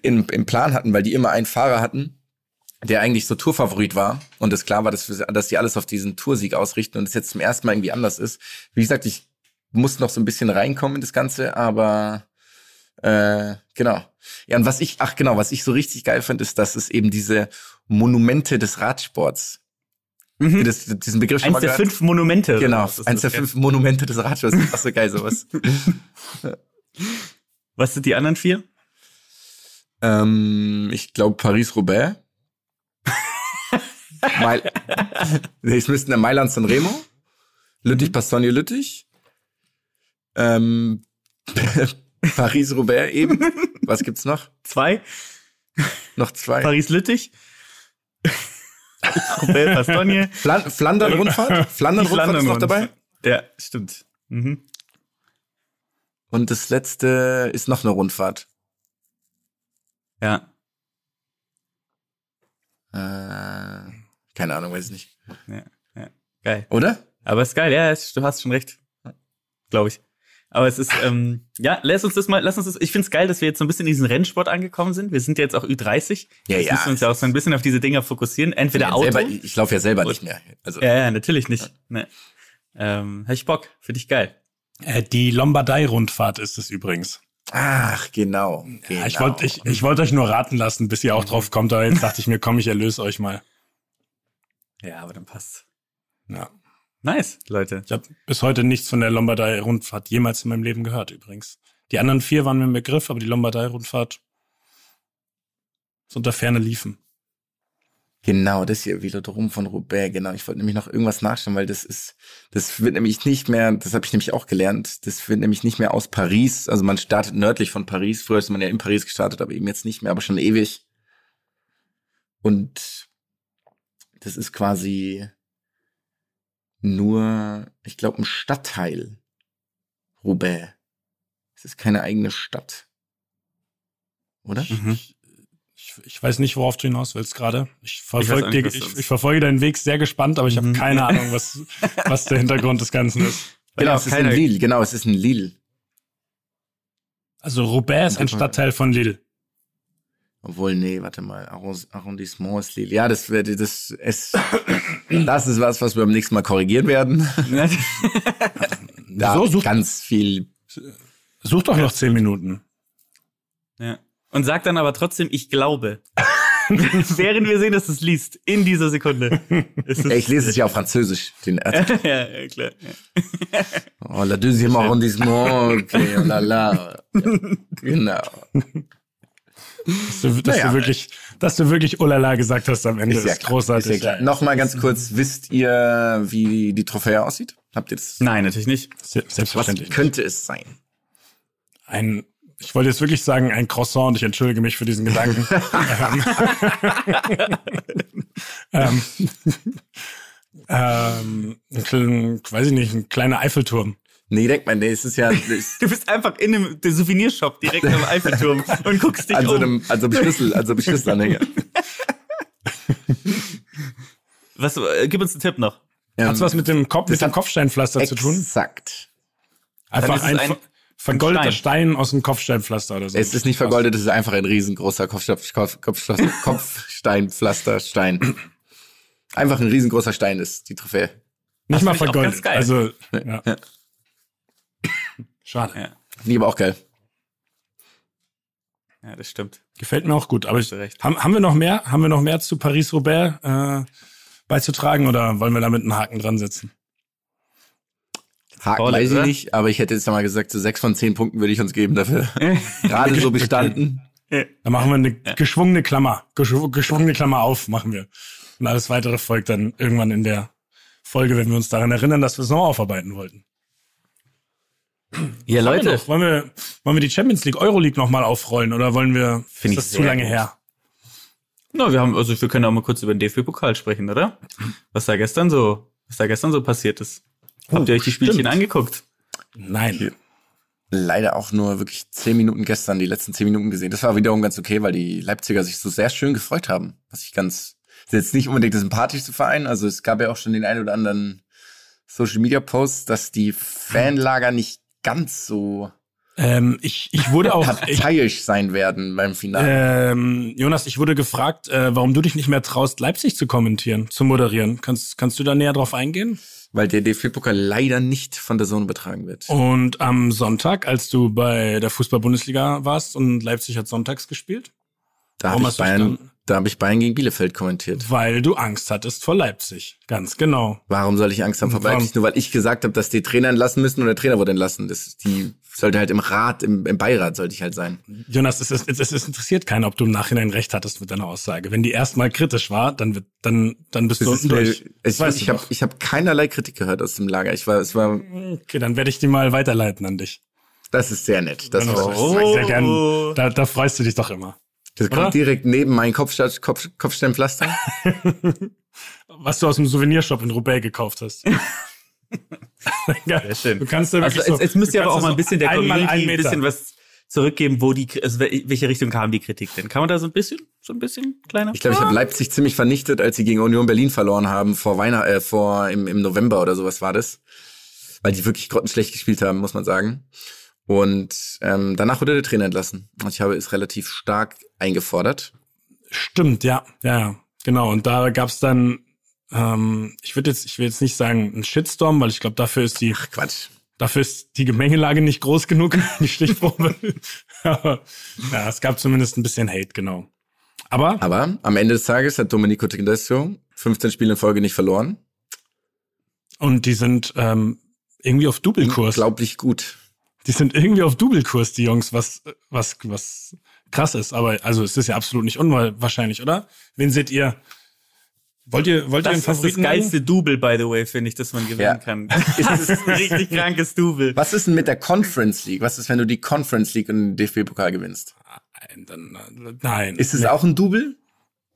in, im Plan hatten, weil die immer einen Fahrer hatten, der eigentlich so Tourfavorit war und es klar war, dass, wir- dass die alles auf diesen Toursieg ausrichten und es jetzt zum ersten Mal irgendwie anders ist. Wie gesagt, ich muss noch so ein bisschen reinkommen in das Ganze, aber äh, genau. Ja, und was ich, ach genau, was ich so richtig geil finde, ist, dass es eben diese Monumente des Radsports, Mhm. das, diesen Begriff schon Eins mal der gehört? fünf Monumente. Genau, eins der fünf Monumente des Radsports. Das ist auch so geil, sowas. Was sind die anderen vier? ähm, ich glaube Paris-Roubaix. Meil nee, es müssten der Mailand San Remo, Mhm. Lüttich, Bastogne, Lüttich, ähm, Paris-Roubaix eben. Was gibt's noch? Zwei. Noch zwei. Paris-Lüttich. Roubaix Bastogne. Flan Flandern-Rundfahrt? Flandern-Rundfahrt ist noch dabei. Ja, stimmt. Mhm. Und das letzte ist noch eine Rundfahrt. Ja. Äh, keine Ahnung, weiß ich nicht. ja, ja. Geil. Oder? Aber ist geil, ja, du hast schon recht. Glaube ich. Aber es ist, ähm, ja, lass uns das mal, lass uns das, ich find's geil, dass wir jetzt so ein bisschen in diesen Rennsport angekommen sind. Wir sind ja jetzt auch Ü30. Ja, Jetzt ja. müssen wir uns ja auch so ein bisschen auf diese Dinger fokussieren. Entweder Ja, Auto. selber, ich laufe ja selber nicht mehr. Also, ja, ja, natürlich nicht. Ne. Ähm, hab ich Bock. Finde ich geil. Äh, die Lombardei-Rundfahrt ist es übrigens. Ach, genau. genau. Ja, ich wollte ich, ich wollte euch nur raten lassen, bis ihr auch drauf kommt, aber jetzt dachte ich mir, komm, ich erlöse euch mal. Ja, aber dann passt. Ja. Nice, Leute. Ich habe bis heute nichts von der Lombardei-Rundfahrt jemals in meinem Leben gehört, übrigens. Die anderen vier waren mir im Begriff, aber die Lombardei-Rundfahrt ist unter Ferne liefen. Genau, das hier, Velodrom von Roubaix, genau. Ich wollte nämlich noch irgendwas nachschauen, weil das ist, das wird nämlich nicht mehr, das habe ich nämlich auch gelernt, das wird nämlich nicht mehr aus Paris, also man startet nördlich von Paris, früher ist man ja in Paris gestartet, aber eben jetzt nicht mehr, aber schon ewig. Und das ist quasi nur, ich glaube, ein Stadtteil. Roubaix. Es ist keine eigene Stadt. Oder? Mhm. Ich, ich weiß nicht, worauf du hinaus willst gerade. Ich verfolge ich, willst. ich verfolge deinen Weg sehr gespannt, aber ich habe Mhm. keine Ahnung, was, was der Hintergrund des Ganzen ist. Genau, es ist in keiner- Lille, genau, es ist in Lille. Also Roubaix ist ein Stadtteil von Lille. Obwohl, nee, warte mal, Arrond- Arrondissement ist Lille. Ja, das wird, das ist, das ist was, was wir beim nächsten Mal korrigieren werden. Da So, such, ganz viel. such doch noch zehn Minuten. ja. Und sag dann aber trotzdem, ich glaube. Während wir sehen, dass du es liest, in dieser Sekunde. Ist es- Ich lese es ja auf Französisch. Den Artikel. ja, ja, klar. Ja. oh, la deuxième arrondissement, okay, la la. Genau. Dass du, dass Naja. du wirklich, dass du wirklich Olala gesagt hast am Ende. Ist ja ist großartig. Ist ja. Nochmal ganz kurz, wisst ihr, wie die Trophäe aussieht? Habt ihr das? Nein, natürlich nicht. Se- Was Selbstverständlich. könnte es sein? Ein, ich wollte jetzt wirklich sagen, ein Croissant und ich entschuldige mich für diesen Gedanken. ähm, ähm, ein, klein- weiß ich nicht, ein kleiner Eiffelturm. Nee, denk mal, nee, es ist ja, Du bist einfach in einem Souvenirshop direkt am Eiffelturm und guckst dich an so um. einem, an so einem Schlüssel, an so einem Schlüsselanhänger. Was, äh, gib uns einen Tipp noch. Hat's was mit dem, Kopf, mit dem Kopfsteinpflaster zu tun? Exakt. Einfach ein, ein- ver- vergoldeter Stein. Stein. aus dem Kopfsteinpflaster oder so. Es ist nicht vergoldet, es ist einfach ein riesengroßer Kopfstoff, Kopf, Kopf, Kopfsteinpflaster, Stein. Einfach ein riesengroßer Stein ist die Trophäe. Nicht mal auch ganz vergoldet. Also, ja. Schade. Ja, Finde ich aber auch geil. ja das stimmt. Gefällt mir auch gut. Aber ich, haben, haben wir noch mehr? Haben wir noch mehr zu Paris-Roubaix äh, beizutragen oder wollen wir damit einen Haken dran setzen? Haken weiß ich nicht, aber ich hätte jetzt mal gesagt, so sechs von zehn Punkten würde ich uns geben dafür. Gerade so bestanden. Dann machen wir eine geschwungene Klammer. Geschw geschwungene Klammer auf, machen wir. Und alles weitere folgt dann irgendwann in der Folge, wenn wir uns daran erinnern, dass wir es noch aufarbeiten wollten. Ja, Wollen wir, Leute. noch, wollen, wir, wollen wir die Champions League, Euroleague nochmal aufrollen oder wollen wir, Find ich ist das zu lange gut. her? Na, wir haben, also wir können auch mal kurz über den DFB-Pokal sprechen, oder? Was da gestern so, was da gestern so passiert ist. Habt ihr euch die Spielchen stimmt. angeguckt? Nein. Leider auch nur wirklich zehn Minuten gestern, die letzten zehn Minuten gesehen. Das war wiederum ganz okay, weil die Leipziger sich so sehr schön gefreut haben. Was ich ganz, das ist jetzt nicht unbedingt der sympathischste Verein. Also es gab ja auch schon den einen oder anderen Social Media Post, dass die Fanlager nicht ganz so Ähm, ich, ich wurde auch, parteiisch sein werden beim Finale. ähm, Jonas, ich wurde gefragt, äh, warum du dich nicht mehr traust, Leipzig zu kommentieren, zu moderieren. Kannst, kannst du da näher drauf eingehen? weil der DFB-Pokal leider nicht von der Zone übertragen wird. Und am Sonntag, als du bei der Fußball-Bundesliga warst und Leipzig hat sonntags gespielt, Da habe ich du Bayern, da habe ich Bayern gegen Bielefeld kommentiert. weil du Angst hattest vor Leipzig. Ganz genau. Warum soll ich Angst haben vor Warum? Leipzig? Nur weil ich gesagt habe, dass die Trainer entlassen müssen und der Trainer wurde entlassen. Das, die sollte halt im Rat, im, im Beirat sollte ich halt sein. Jonas, es, ist, es, ist interessiert keinen, ob du im Nachhinein recht hattest mit deiner Aussage. Wenn die erstmal kritisch war, dann wird, dann, dann bist du Das ist unten durch. ich ich du habe ich hab keinerlei Kritik gehört aus dem Lager. Ich war, es war, Okay, dann werde ich die mal weiterleiten an dich. Das ist sehr nett. Das, Das das, ist sehr gern. Da, da freust du dich doch immer. Das oder? kommt direkt neben mein Kopfsta- Kopf, Kopfsteinpflaster. Was du aus dem Souvenirshop in Roubaix gekauft hast. Sehr schön. Du kannst ja Also wirklich jetzt, so, jetzt müsst ihr aber auch mal ein bisschen der Community ein bisschen was zurückgeben, wo die, also wel- welche Richtung kam die Kritik denn? Kann man da so ein bisschen, so ein bisschen kleiner? Ich glaube, ich habe Leipzig ziemlich vernichtet, als sie gegen Union Berlin verloren haben vor Weihnachten, äh, vor im, im November oder sowas war das, weil die wirklich grottenschlecht gespielt haben, muss man sagen. Und ähm, danach wurde der Trainer entlassen. Und ich habe es relativ stark eingefordert. Stimmt, ja, ja, genau. Und da gab's dann, ähm, ich würde jetzt, ich will jetzt nicht sagen ein Shitstorm, weil ich glaube, dafür ist die, Ach Quatsch. dafür ist die Gemengelage nicht groß genug, die Stichprobe. Aber ja, es gab zumindest ein bisschen Hate, genau. Aber Aber am Ende des Tages hat Domenico Tedesco 15 Spiele in Folge nicht verloren. und die sind ähm, irgendwie auf Doublekurs. Unglaublich gut. Die sind irgendwie auf Doublekurs, die Jungs, was, was, was krass ist. Aber also es ist ja absolut nicht unwahrscheinlich, oder? Wen seht ihr? Wollt ihr, wollt ihr einen das ist das Favoriten geilste Double, by the way, finde ich, dass man gewinnen Ja. kann. Das ist ein richtig krankes Double. Was ist denn mit der Conference League? Was ist, wenn du die Conference League und den DFB-Pokal gewinnst? Nein, dann, nein. Ist es nee, auch ein Double?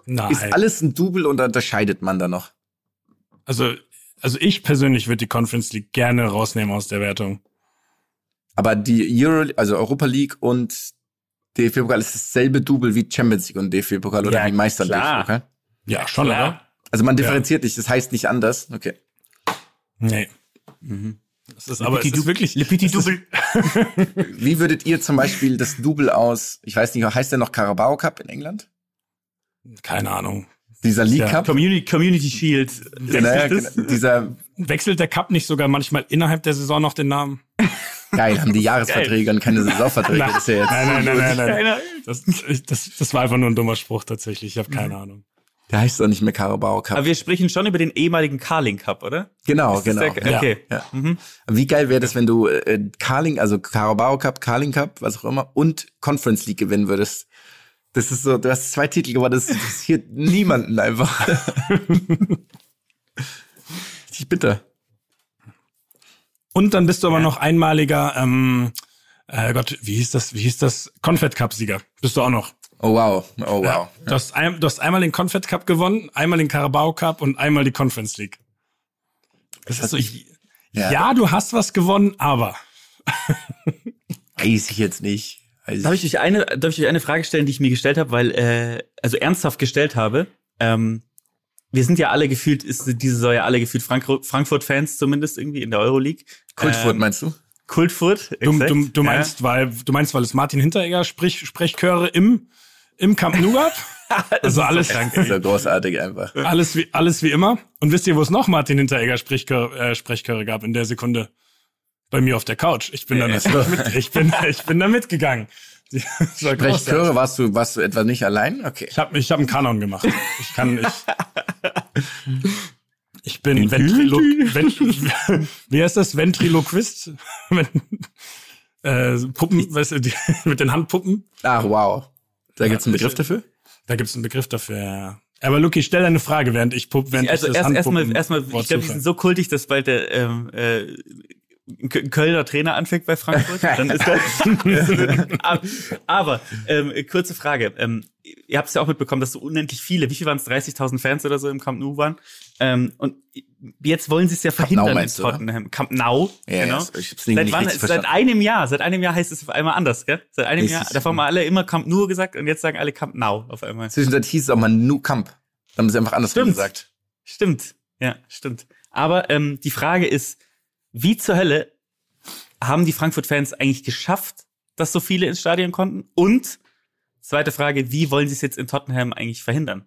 Nein. Ist alles ein Double oder unterscheidet man da noch? also, also ich persönlich würde die Conference League gerne rausnehmen aus der Wertung. Aber die Euro, also Europa League und DFB-Pokal ist dasselbe Double wie Champions League und DFB-Pokal oder Ja, wie Meister. DFB-Pokal? Ja, schon, Klar. oder? Also man differenziert nicht, das heißt nicht anders. Okay. Nee. Das ist aber es ist wirklich. Le Petit Double. Wie würdet ihr zum Beispiel das Double aus, ich weiß nicht, heißt der noch Carabao Cup in England? Keine Ahnung. Dieser League Ja, Cup? Community, Community Shield. Naja, das? dieser, Wechselt der Cup nicht sogar manchmal innerhalb der Saison noch den Namen? geil, haben die Jahresverträge und keine Saisonverträge. Das ist ja jetzt, nein, nein, nein, nein, nein. Das, das, das war einfach nur ein dummer Spruch tatsächlich. Ich habe keine Ahnung. der heißt doch nicht mehr Carabao Cup. Aber wir sprechen schon über den ehemaligen Carling Cup, oder? genau, Ist das genau. der- ja. Okay. Ja. Mhm. Wie geil wäre das, wenn du äh, Carling, also Carabao Cup, Carling Cup, was auch immer, und Conference League gewinnen würdest? Das ist so, du hast zwei Titel gewonnen, das interessiert niemanden einfach. Richtig bitter. Und dann bist du aber noch einmaliger, ähm, äh Gott, wie hieß das, wie hieß das? Confed Cup Sieger. Bist du auch noch. Oh wow, oh wow. Du, hast ein, du hast einmal den Confed Cup gewonnen, einmal den Carabao Cup und einmal die Conference League. Das ist so, ja. Ja. du hast was gewonnen, aber. Weiß ich jetzt nicht. Weiß Darf ich euch eine, darf ich euch eine Frage stellen, die ich mir gestellt habe, weil, äh, also ernsthaft gestellt habe? Ähm, wir sind ja alle gefühlt, ist diese Saison ja alle gefühlt Frank Frankfurt-Fans zumindest irgendwie in der Euroleague. Kultfurt Ähm, meinst du? Kultfurt. Du, exakt, du, du ja. meinst, weil du meinst, weil es Martin Hinteregger Sprich, Sprechchöre im im Camp Nou gab? Also alles, Das ist ja großartig einfach. alles wie alles wie immer. Und wisst ihr, wo es noch Martin Hinteregger Sprechchöre, äh, Sprechchöre gab in der Sekunde? Bei mir auf der Couch. Ich bin da mit, ich bin ich bin da mitgegangen. Sprechchöre, warst du, warst du etwa nicht allein? Okay. Ich habe ich hab einen Kanon gemacht. Ich kann ich ich bin Ventrilo Vent wie heißt das Ventriloquist? Wenn, äh, Puppen, weißt du, die, mit den Handpuppen. Ach wow. Da gibt's einen ich- Begriff dafür? Da gibt's einen Begriff dafür. Ja. Aber Luki, stell deine Frage, während ich pupp, während Also ich das erst erstmal, Handpuppen- erstmal, Wort ich glaube, die sind so kultig, dass bald der ähm, äh, Kölner Trainer anfängt bei Frankfurt. Dann ist das, aber ähm, kurze Frage. Ähm, ihr habt es ja auch mitbekommen, dass so unendlich viele, wie viel waren es, 30.000 Fans oder so im Camp Nou waren. Ähm, und jetzt wollen sie es ja verhindern in meinst du, oder? Tottenham. Camp Nou, Ja, genau. ich hab's nicht, Seit, nicht wann, seit einem Jahr, seit einem Jahr heißt es auf einmal anders, gell? Seit einem Ist Jahr, es- davor haben wir alle immer Camp Nou gesagt und jetzt sagen alle Camp Nou auf einmal. Zwischenzeit hieß es auch mal Nu Camp. Dann haben sie einfach anders Stimmt. gesagt. Stimmt, ja, stimmt. Aber ähm, die Frage ist, wie zur Hölle haben die Frankfurt-Fans eigentlich geschafft, dass so viele ins Stadion konnten? Und zweite Frage, wie wollen sie es jetzt in Tottenham eigentlich verhindern?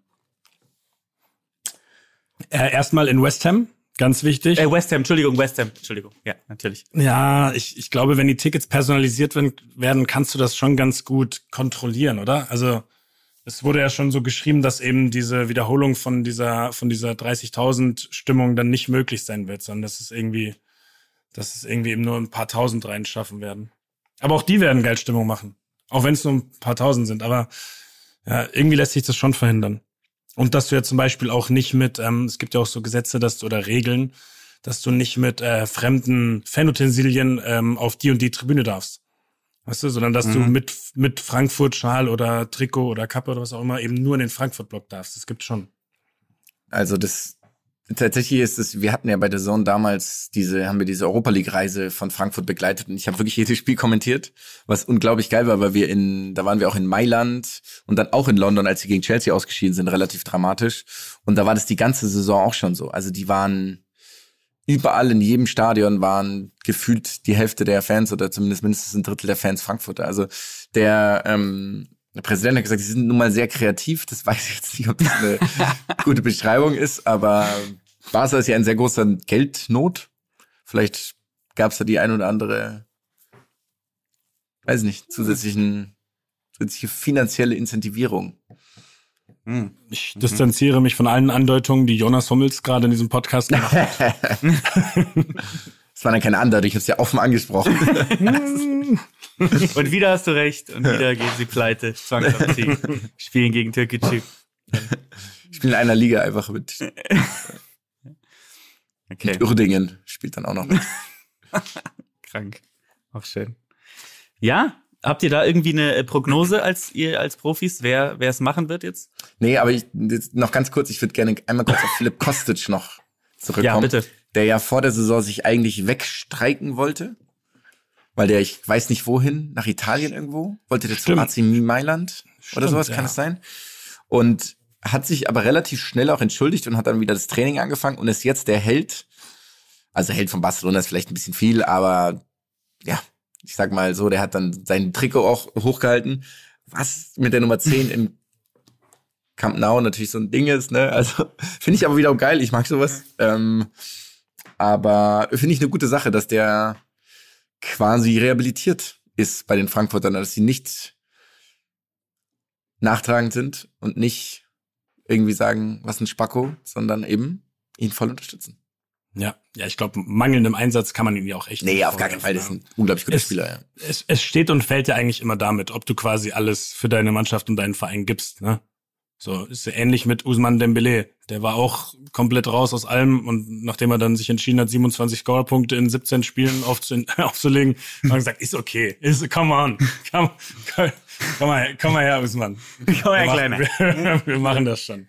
äh, erstmal in West Ham, ganz wichtig. Äh, West Ham, Entschuldigung, West Ham, Entschuldigung. Ja, natürlich. Ja, ich, ich glaube, wenn die Tickets personalisiert werden, kannst du das schon ganz gut kontrollieren, oder? Also es wurde ja schon so geschrieben, dass eben diese Wiederholung von dieser von dieser 30.000 Stimmung dann nicht möglich sein wird, sondern dass es irgendwie, dass es irgendwie eben nur ein paar Tausend reinschaffen werden. Aber auch die werden geil Stimmung machen, auch wenn es nur ein paar Tausend sind. Aber ja, irgendwie lässt sich das schon verhindern. Und dass du ja zum Beispiel auch nicht mit, ähm, es gibt ja auch so Gesetze, dass du oder Regeln, dass du nicht mit äh, fremden Fanutensilien ähm, auf die und die Tribüne darfst. Weißt du, sondern dass du mit, mit Frankfurt Schal oder Trikot oder Kappe oder was auch immer eben nur in den Frankfurt-Block darfst. Das gibt's schon. Also das tatsächlich ist es, wir hatten ja bei der Zone damals diese, haben wir diese Europa League-Reise von Frankfurt begleitet und ich habe wirklich jedes Spiel kommentiert, was unglaublich geil war, weil wir in, da waren wir auch in Mailand und dann auch in London, als sie gegen Chelsea ausgeschieden sind, relativ dramatisch. Und da war das die ganze Saison auch schon so. Also die waren überall in jedem Stadion waren gefühlt die Hälfte der Fans oder zumindest mindestens ein Drittel der Fans Frankfurter. Also der, ähm, der Präsident hat gesagt, sie sind nun mal sehr kreativ. Das weiß ich jetzt nicht, ob das eine gute Beschreibung ist, aber Barca ist ja in sehr großer Geldnot. Vielleicht gab es da die ein oder andere, weiß nicht, zusätzlichen, zusätzliche finanzielle Incentivierung. Ich distanziere mich von allen Andeutungen, die Jonas Hummels gerade in diesem Podcast gemacht hat. Dann keine Andeutung, ich habe es ja offen angesprochen. Und wieder hast du recht. Und wieder gehen sie pleite. Zwangsabstieg. Spielen gegen Türkei. Bin in einer Liga einfach mit, Okay, mit Uerdingen, spielt dann auch noch mit. krank. Auch schön. Ja, habt ihr da irgendwie eine äh, Prognose als ihr als Profis, wer wer es machen wird jetzt? Nee, aber ich, jetzt noch ganz kurz, ich würde gerne einmal kurz auf Philipp Kostic noch zurückkommen. Ja, bitte. Der ja vor der Saison sich eigentlich wegstreiken wollte. Weil der, ich weiß nicht wohin, nach Italien irgendwo, wollte der Stimmt. zum AC Mailand oder Stimmt, sowas, ja. kann es sein. Und hat sich aber relativ schnell auch entschuldigt und hat dann wieder das Training angefangen und ist jetzt der Held. Also Held von Barcelona ist vielleicht ein bisschen viel, aber ja, ich sag mal so, der hat dann sein Trikot auch hochgehalten. Was mit der Nummer 10 im Camp Nou natürlich so ein Ding ist, ne? Also finde ich aber wieder geil, ich mag sowas. Ähm, aber finde ich eine gute Sache, dass der quasi rehabilitiert ist bei den Frankfurtern, dass sie nicht nachtragend sind und nicht irgendwie sagen, was ein Spacko, sondern eben ihn voll unterstützen. Ja, ja, ich glaube, mangelndem Einsatz kann man ihn ja auch echt. Nee, auf gar keinen Fall, das ist ein unglaublich guter Es- Spieler, ja. ja. es, es steht und fällt ja eigentlich immer damit, ob du quasi alles für deine Mannschaft und deinen Verein gibst, ne? So, ist ja ähnlich mit Usman Dembele. Der war auch komplett raus aus allem und nachdem er dann sich entschieden hat, 27 Scorerpunkte in 17 Spielen aufzu aufzulegen, hat er gesagt, ist okay, ist, come on, komm, komm, komm mal, komm mal her, Usman. Komm her, wir, Kleiner. machen, wir, wir machen das schon.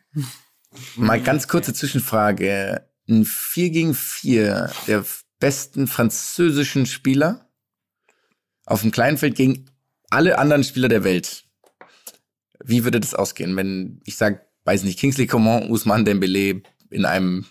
Mal ganz kurze Zwischenfrage. Ein 4 gegen 4 der besten französischen Spieler auf dem kleinen Feld gegen alle anderen Spieler der Welt. Wie würde das ausgehen, wenn ich sag, weiß nicht, Kingsley Coman, Ousmane Dembele in einem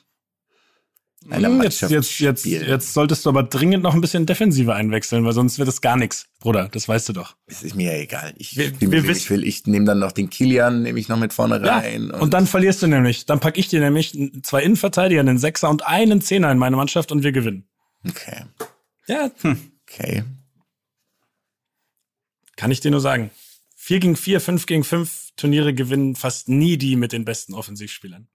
einer Hm, Jetzt, Mannschaft jetzt, jetzt, jetzt solltest du aber dringend noch ein bisschen defensiver einwechseln, weil sonst wird es gar nichts, Bruder. Das weißt du doch. Es ist mir ja egal. Ich Wir- spiele wir mit wem ich will. Ich nehme dann noch den Kilian, nehme ich noch mit vorne rein. und, dann verlierst du nämlich. Dann pack ich dir nämlich zwei Innenverteidiger, einen Sechser und einen Zehner in meine Mannschaft und wir gewinnen. Okay. Ja, Okay. kann ich dir nur sagen. Vier gegen vier, fünf gegen fünf Turniere gewinnen fast nie die mit den besten Offensivspielern.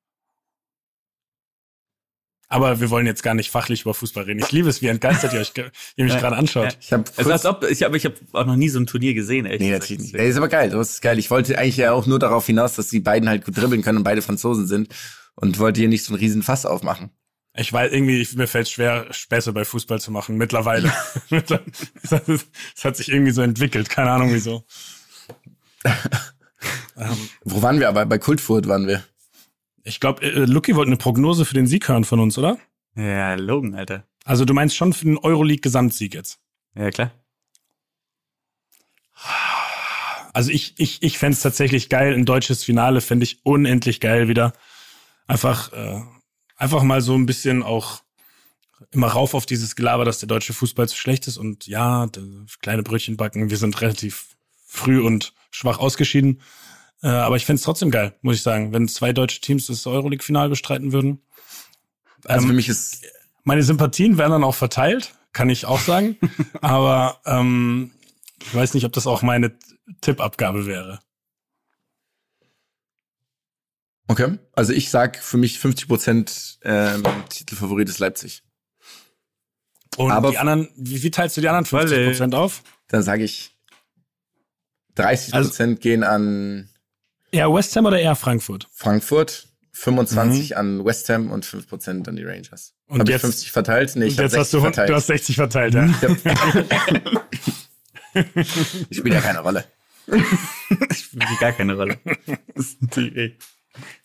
Aber wir wollen jetzt gar nicht fachlich über Fußball reden. Ich liebe es, wie entgeistert ihr euch, ihr mich Ja. gerade anschaut. Ich habe Also als ob, ich habe ich hab auch noch nie so ein Turnier gesehen, ehrlich Nee, natürlich nicht. Ey, ist aber geil, das ist geil. Ich wollte eigentlich ja auch nur darauf hinaus, dass die beiden halt gut dribbeln können und beide Franzosen sind und wollte hier nicht so einen riesen Fass aufmachen. Ich weiß, irgendwie, ich, mir fällt schwer, Späße bei Fußball zu machen, mittlerweile. Es hat sich irgendwie so entwickelt, keine Ahnung wieso. Wo waren wir aber? Bei Kultfurt waren wir. Ich glaube, äh, Lucky wollte eine Prognose für den Sieg hören von uns, oder? Ja, Logan, Alter. Also du meinst schon für den Euroleague-Gesamtsieg jetzt? Ja, klar. Also ich, ich, ich fänd's tatsächlich geil, ein deutsches Finale fände ich unendlich geil wieder. Einfach, äh, einfach mal so ein bisschen auch immer rauf auf dieses Gelaber, dass der deutsche Fußball zu schlecht ist und ja, kleine Brötchen backen, wir sind relativ früh und schwach ausgeschieden. Äh, aber ich fänd's trotzdem geil, muss ich sagen, wenn zwei deutsche Teams das Euroleague-Finale bestreiten würden. Also Ähm, für mich ist Meine Sympathien werden dann auch verteilt, kann ich auch sagen. Aber ähm, ich weiß nicht, ob das auch meine Tippabgabe wäre. okay. Also ich sag für mich 50 Prozent ähm, Titelfavorit ist Leipzig. Und Aber- die anderen, wie, wie teilst du die anderen 50 Prozent auf? Dann sage ich 30 Also- Prozent gehen an Eher West Ham oder eher Frankfurt? Frankfurt, 25 an West Ham und 5 Prozent an die Rangers. Und Habe ich jetzt- 50 verteilt? Nee, ich jetzt 60 hast du, verteilt. du hast 60 verteilt, ja. Ich hab- Ich spiele ja keine Rolle. Spielt gar keine Rolle. Das ist natürlich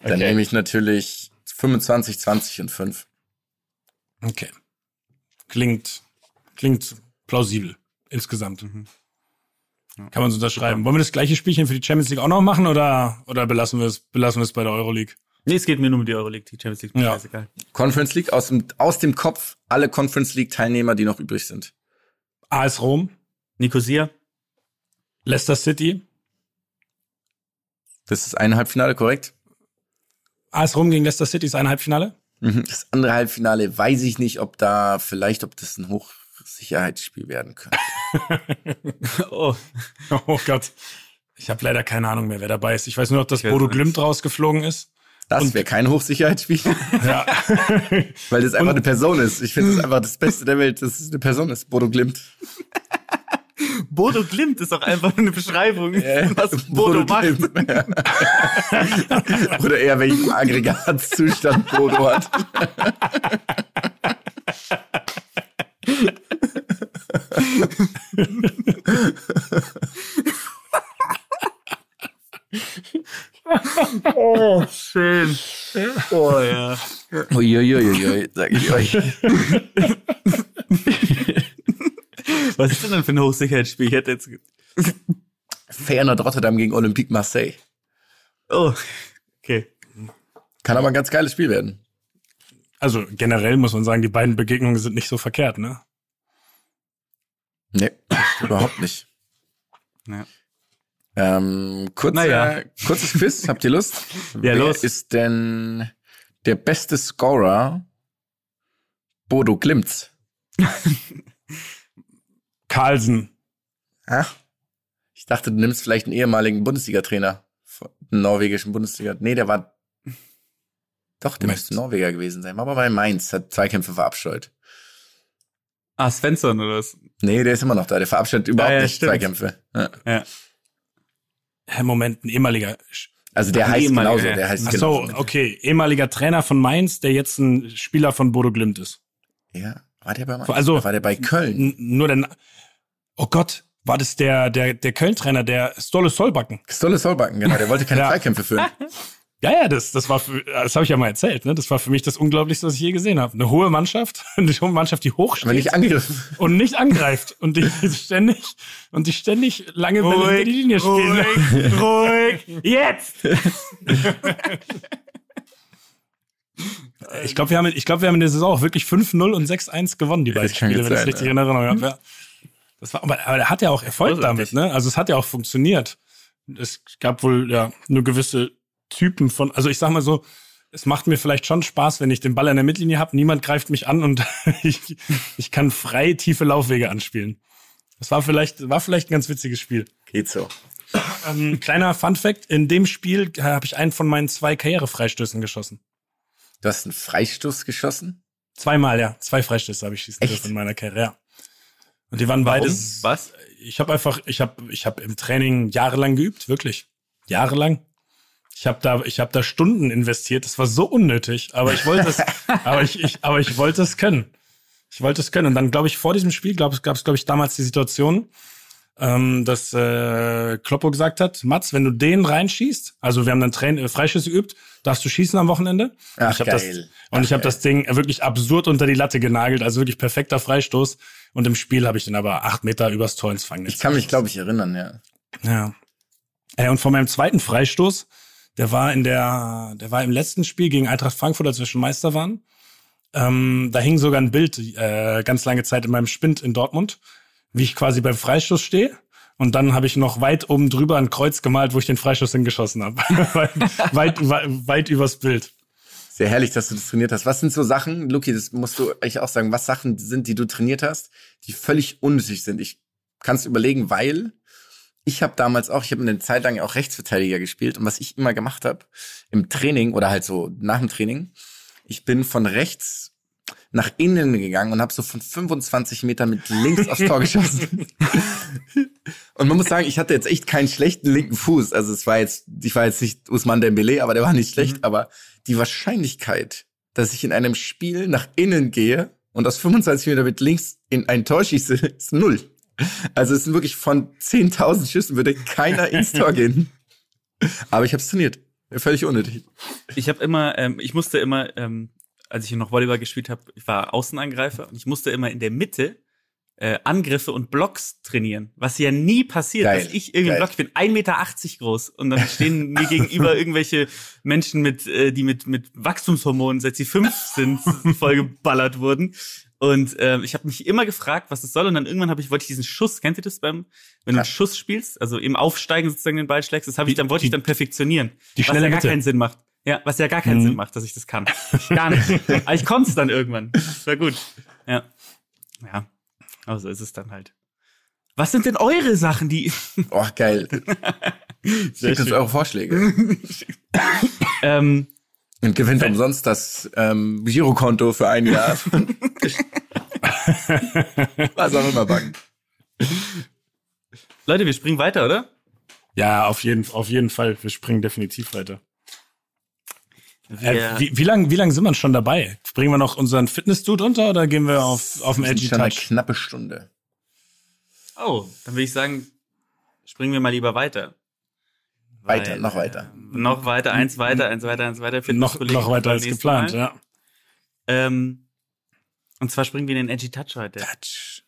Dann nehme ich natürlich 25, 20 und 5. Okay. Klingt, klingt plausibel insgesamt. Kann man so unterschreiben. Wollen wir das gleiche Spielchen für die Champions League auch noch machen oder, oder belassen wir es, belassen wir es bei der Euroleague? Nee, es geht mir nur um die Euroleague, die Champions League ist mir Ja. scheißegal. Conference League aus dem, aus dem Kopf alle Conference League Teilnehmer, die noch übrig sind. AS Rom, Nicosia? Leicester City. Das ist ein Halbfinale, korrekt? AS Rom gegen Leicester City ist ein Halbfinale. Mhm. Das andere Halbfinale weiß ich nicht, ob da vielleicht, ob das ein Hochsicherheitsspiel werden könnte. Oh, Oh Gott. Ich habe leider keine Ahnung mehr, wer dabei ist. Ich weiß nur noch, dass Bodo. Glimt rausgeflogen ist. Das wäre kein Hochsicherheitsspiel, Ja. weil das einfach eine Person ist. Ich finde das einfach das Beste der Welt, dass es eine Person ist, Bodo Glimt. Bodo Glimt ist doch einfach eine Beschreibung, was Bodo, macht. Glimt. Oder eher welchen Aggregatzustand Bodo hat. Oh, schön. Oh ja. Uiuiuiui, sag ich euch. Was ist denn dann für ein Hochsicherheitsspiel? Ich hätte jetzt. Feyenoord Rotterdam gegen Olympique Marseille. Oh, okay. Kann aber ein ganz geiles Spiel werden. Also generell muss man sagen, die beiden Begegnungen sind nicht so verkehrt, ne? Nee, überhaupt nicht. Ja. Ähm, kurze, Naja. Kurzes Quiz, habt ihr Lust? Ja, Wer los. ist denn der beste Scorer Bodo Glimts? Carlsen. Ah, ich dachte, du nimmst vielleicht einen ehemaligen Bundesliga-Trainer. von- Einen norwegischen Bundesliga. Nee, der war. Doch, der müsste Norweger gewesen sein. Aber bei Mainz hat Zweikämpfe verabscheut. Ah, Svensson oder was? Nee, der ist immer noch da. Der verabscheut überhaupt ja, nicht stimmt. Zweikämpfe. Ja. Ja. Moment, ein ehemaliger. Also der heißt ehemaliger, genauso. Der heißt Ach genauso. so, okay. Ehemaliger Trainer von Mainz, der jetzt ein Spieler von Bodo Glimt ist. Ja, war der bei Mainz? Also- war der bei Köln? Nur. Na- Oh Gott, war das der, der, der Köln-Trainer, der Stolle Solbacken? Stolle Solbacken, genau. Der wollte keine Ja. Zweikämpfe führen. Ja, ja, das, das war für, das habe ich ja mal erzählt, ne? Das war für mich das Unglaublichste, was ich je gesehen habe. Eine hohe Mannschaft, eine hohe Mannschaft, die hoch Aber nicht angegriffen. und nicht angreift und die ständig und die ständig lange Bälle hinter die Linie spielen. ruhig, ruhig. Jetzt! Ich glaube, wir haben, ich glaube, wir haben in der Saison auch wirklich 5-0 und 6-1 gewonnen, die beiden kann Spiele, wenn ich das sein, richtig ja. in Erinnerung habe. Ja. Das war, aber, aber er hat ja auch Erfolg damit, ne? Also es hat ja auch funktioniert. Es gab wohl ja nur gewisse Typen von, also ich sag mal so, es macht mir vielleicht schon Spaß, wenn ich den Ball an der Mittellinie habe, niemand greift mich an und ich, ich kann frei tiefe Laufwege anspielen. Das war vielleicht, war vielleicht ein ganz witziges Spiel. Geht so. Ähm, kleiner Fun Fact, in dem Spiel äh, habe ich einen von meinen zwei Karrierefreistößen geschossen. Du hast einen Freistoß geschossen? Zweimal, ja. Zwei Freistöße habe ich schießen dürfen in meiner Karriere. Ja. Und die waren Warum? beides. Was? Ich habe einfach, ich habe, ich habe im Training jahrelang geübt, wirklich, jahrelang. Ich habe da, ich habe da Stunden investiert. Das war so unnötig, aber ich wollte es, aber ich, ich, aber ich wollte es können. Ich wollte es können. Und dann glaube ich vor diesem Spiel gab es, gab es glaube ich damals die Situation, ähm, dass äh, Kloppo gesagt hat, Mats, wenn du den reinschießt, also wir haben dann Train äh, Freischüsse geübt, darfst du schießen am Wochenende. Ach, ich hab das, und ich habe geil. das Ding wirklich absurd unter die Latte genagelt, also wirklich perfekter Freistoß. Und im Spiel habe ich den aber acht Meter übers Tor ins Fangnetz. Ich kann mich, glaube ich, erinnern, ja. Ja. Äh, und von meinem zweiten Freistoß, der war in der, der war im letzten Spiel gegen Eintracht Frankfurt, als wir schon Meister waren. Ähm, da hing sogar ein Bild äh, ganz lange Zeit in meinem Spind in Dortmund, wie ich quasi beim Freistoß stehe. Und dann habe ich noch weit oben drüber ein Kreuz gemalt, wo ich den Freistoß hingeschossen habe. weit, weit, weit, weit übers Bild. Sehr herrlich, dass du das trainiert hast. Was sind so Sachen, Luki, das musst du euch auch sagen, was Sachen sind, die du trainiert hast, die völlig unnötig sind? Ich kann es überlegen, weil ich habe damals auch, ich habe eine Zeit lang auch Rechtsverteidiger gespielt und was ich immer gemacht habe im Training oder halt so nach dem Training, ich bin von rechts nach innen gegangen und habe so von 25 Metern mit links aufs Tor geschossen. Und man muss sagen, ich hatte jetzt echt keinen schlechten linken Fuß. Also es war jetzt, ich war jetzt nicht Usman Dembele, aber der war nicht schlecht. Aber die Wahrscheinlichkeit, dass ich in einem Spiel nach innen gehe und aus 25 Meter mit links in ein Tor schieße, ist null. Also es sind wirklich von 10.000 Schüssen würde keiner ins Tor gehen. Aber ich habe es trainiert. Völlig unnötig. Ich habe immer, ähm, ich musste immer, ähm, als ich noch Volleyball gespielt habe, ich war Außenangreifer und ich musste immer in der Mitte äh, Angriffe und Blocks trainieren. Was ja nie passiert, Geil, dass ich irgendwie geil. Block, ich bin 1,80 Meter groß und dann stehen mir gegenüber irgendwelche Menschen mit, äh, die mit, mit Wachstumshormonen, seit sie fünf sind, vollgeballert wurden. Und ähm, ich habe mich immer gefragt, was das soll. Und dann irgendwann habe ich, wollte ich diesen Schuss, kennt ihr das beim, wenn du einen Schuss spielst, also im Aufsteigen sozusagen den Ball schlägst, das habe ich Die- dann, wollte ich dann perfektionieren. die was schnelle ja gar Mitte. keinen Sinn macht. Ja, was ja gar keinen Mhm. Sinn macht, dass ich das kann. Gar nicht. Aber ich konnte es dann irgendwann. Das war gut. Ja. Ja. Aber so ist es dann halt. Was sind denn eure Sachen, die. Oh, geil. Schickt uns eure Vorschläge. ähm, Und gewinnt umsonst das ähm, Girokonto für ein Jahr. Was auch immer backen. Leute, wir springen weiter, oder? Ja, auf jeden, auf jeden Fall. Wir springen definitiv weiter. Wir, Äh, wie, wie lange wie lang sind wir schon dabei? Bringen wir noch unseren Fitness-Dude unter oder gehen wir auf, auf den Das ist Edgy schon eine Touch? knappe Stunde. oh, dann würde ich sagen, springen wir mal lieber weiter. Weiter, Weil, noch weiter. äh, noch weiter, eins weiter, eins weiter, eins weiter. Noch, noch weiter als geplant, Mal. ja. Ähm, und zwar springen wir in den Edgy Touch heute. Touch.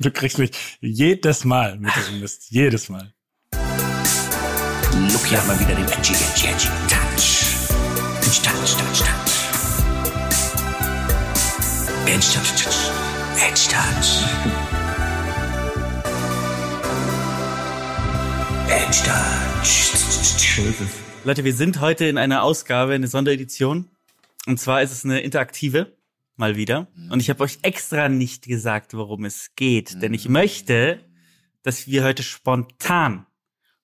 Du kriegst mich jedes Mal mit diesem Mist. Jedes Mal. Luki hat mal wieder den Edgy, Edgy, Edgy Touch. Edgy Touch, Touch, Touch. Edgy Touch, Touch. Edgy Touch. Leute, wir sind heute in einer Ausgabe, eine Sonderedition. Und zwar ist es eine interaktive, mal wieder. Und ich habe euch extra nicht gesagt, worum es geht. Denn ich möchte, dass wir heute spontan,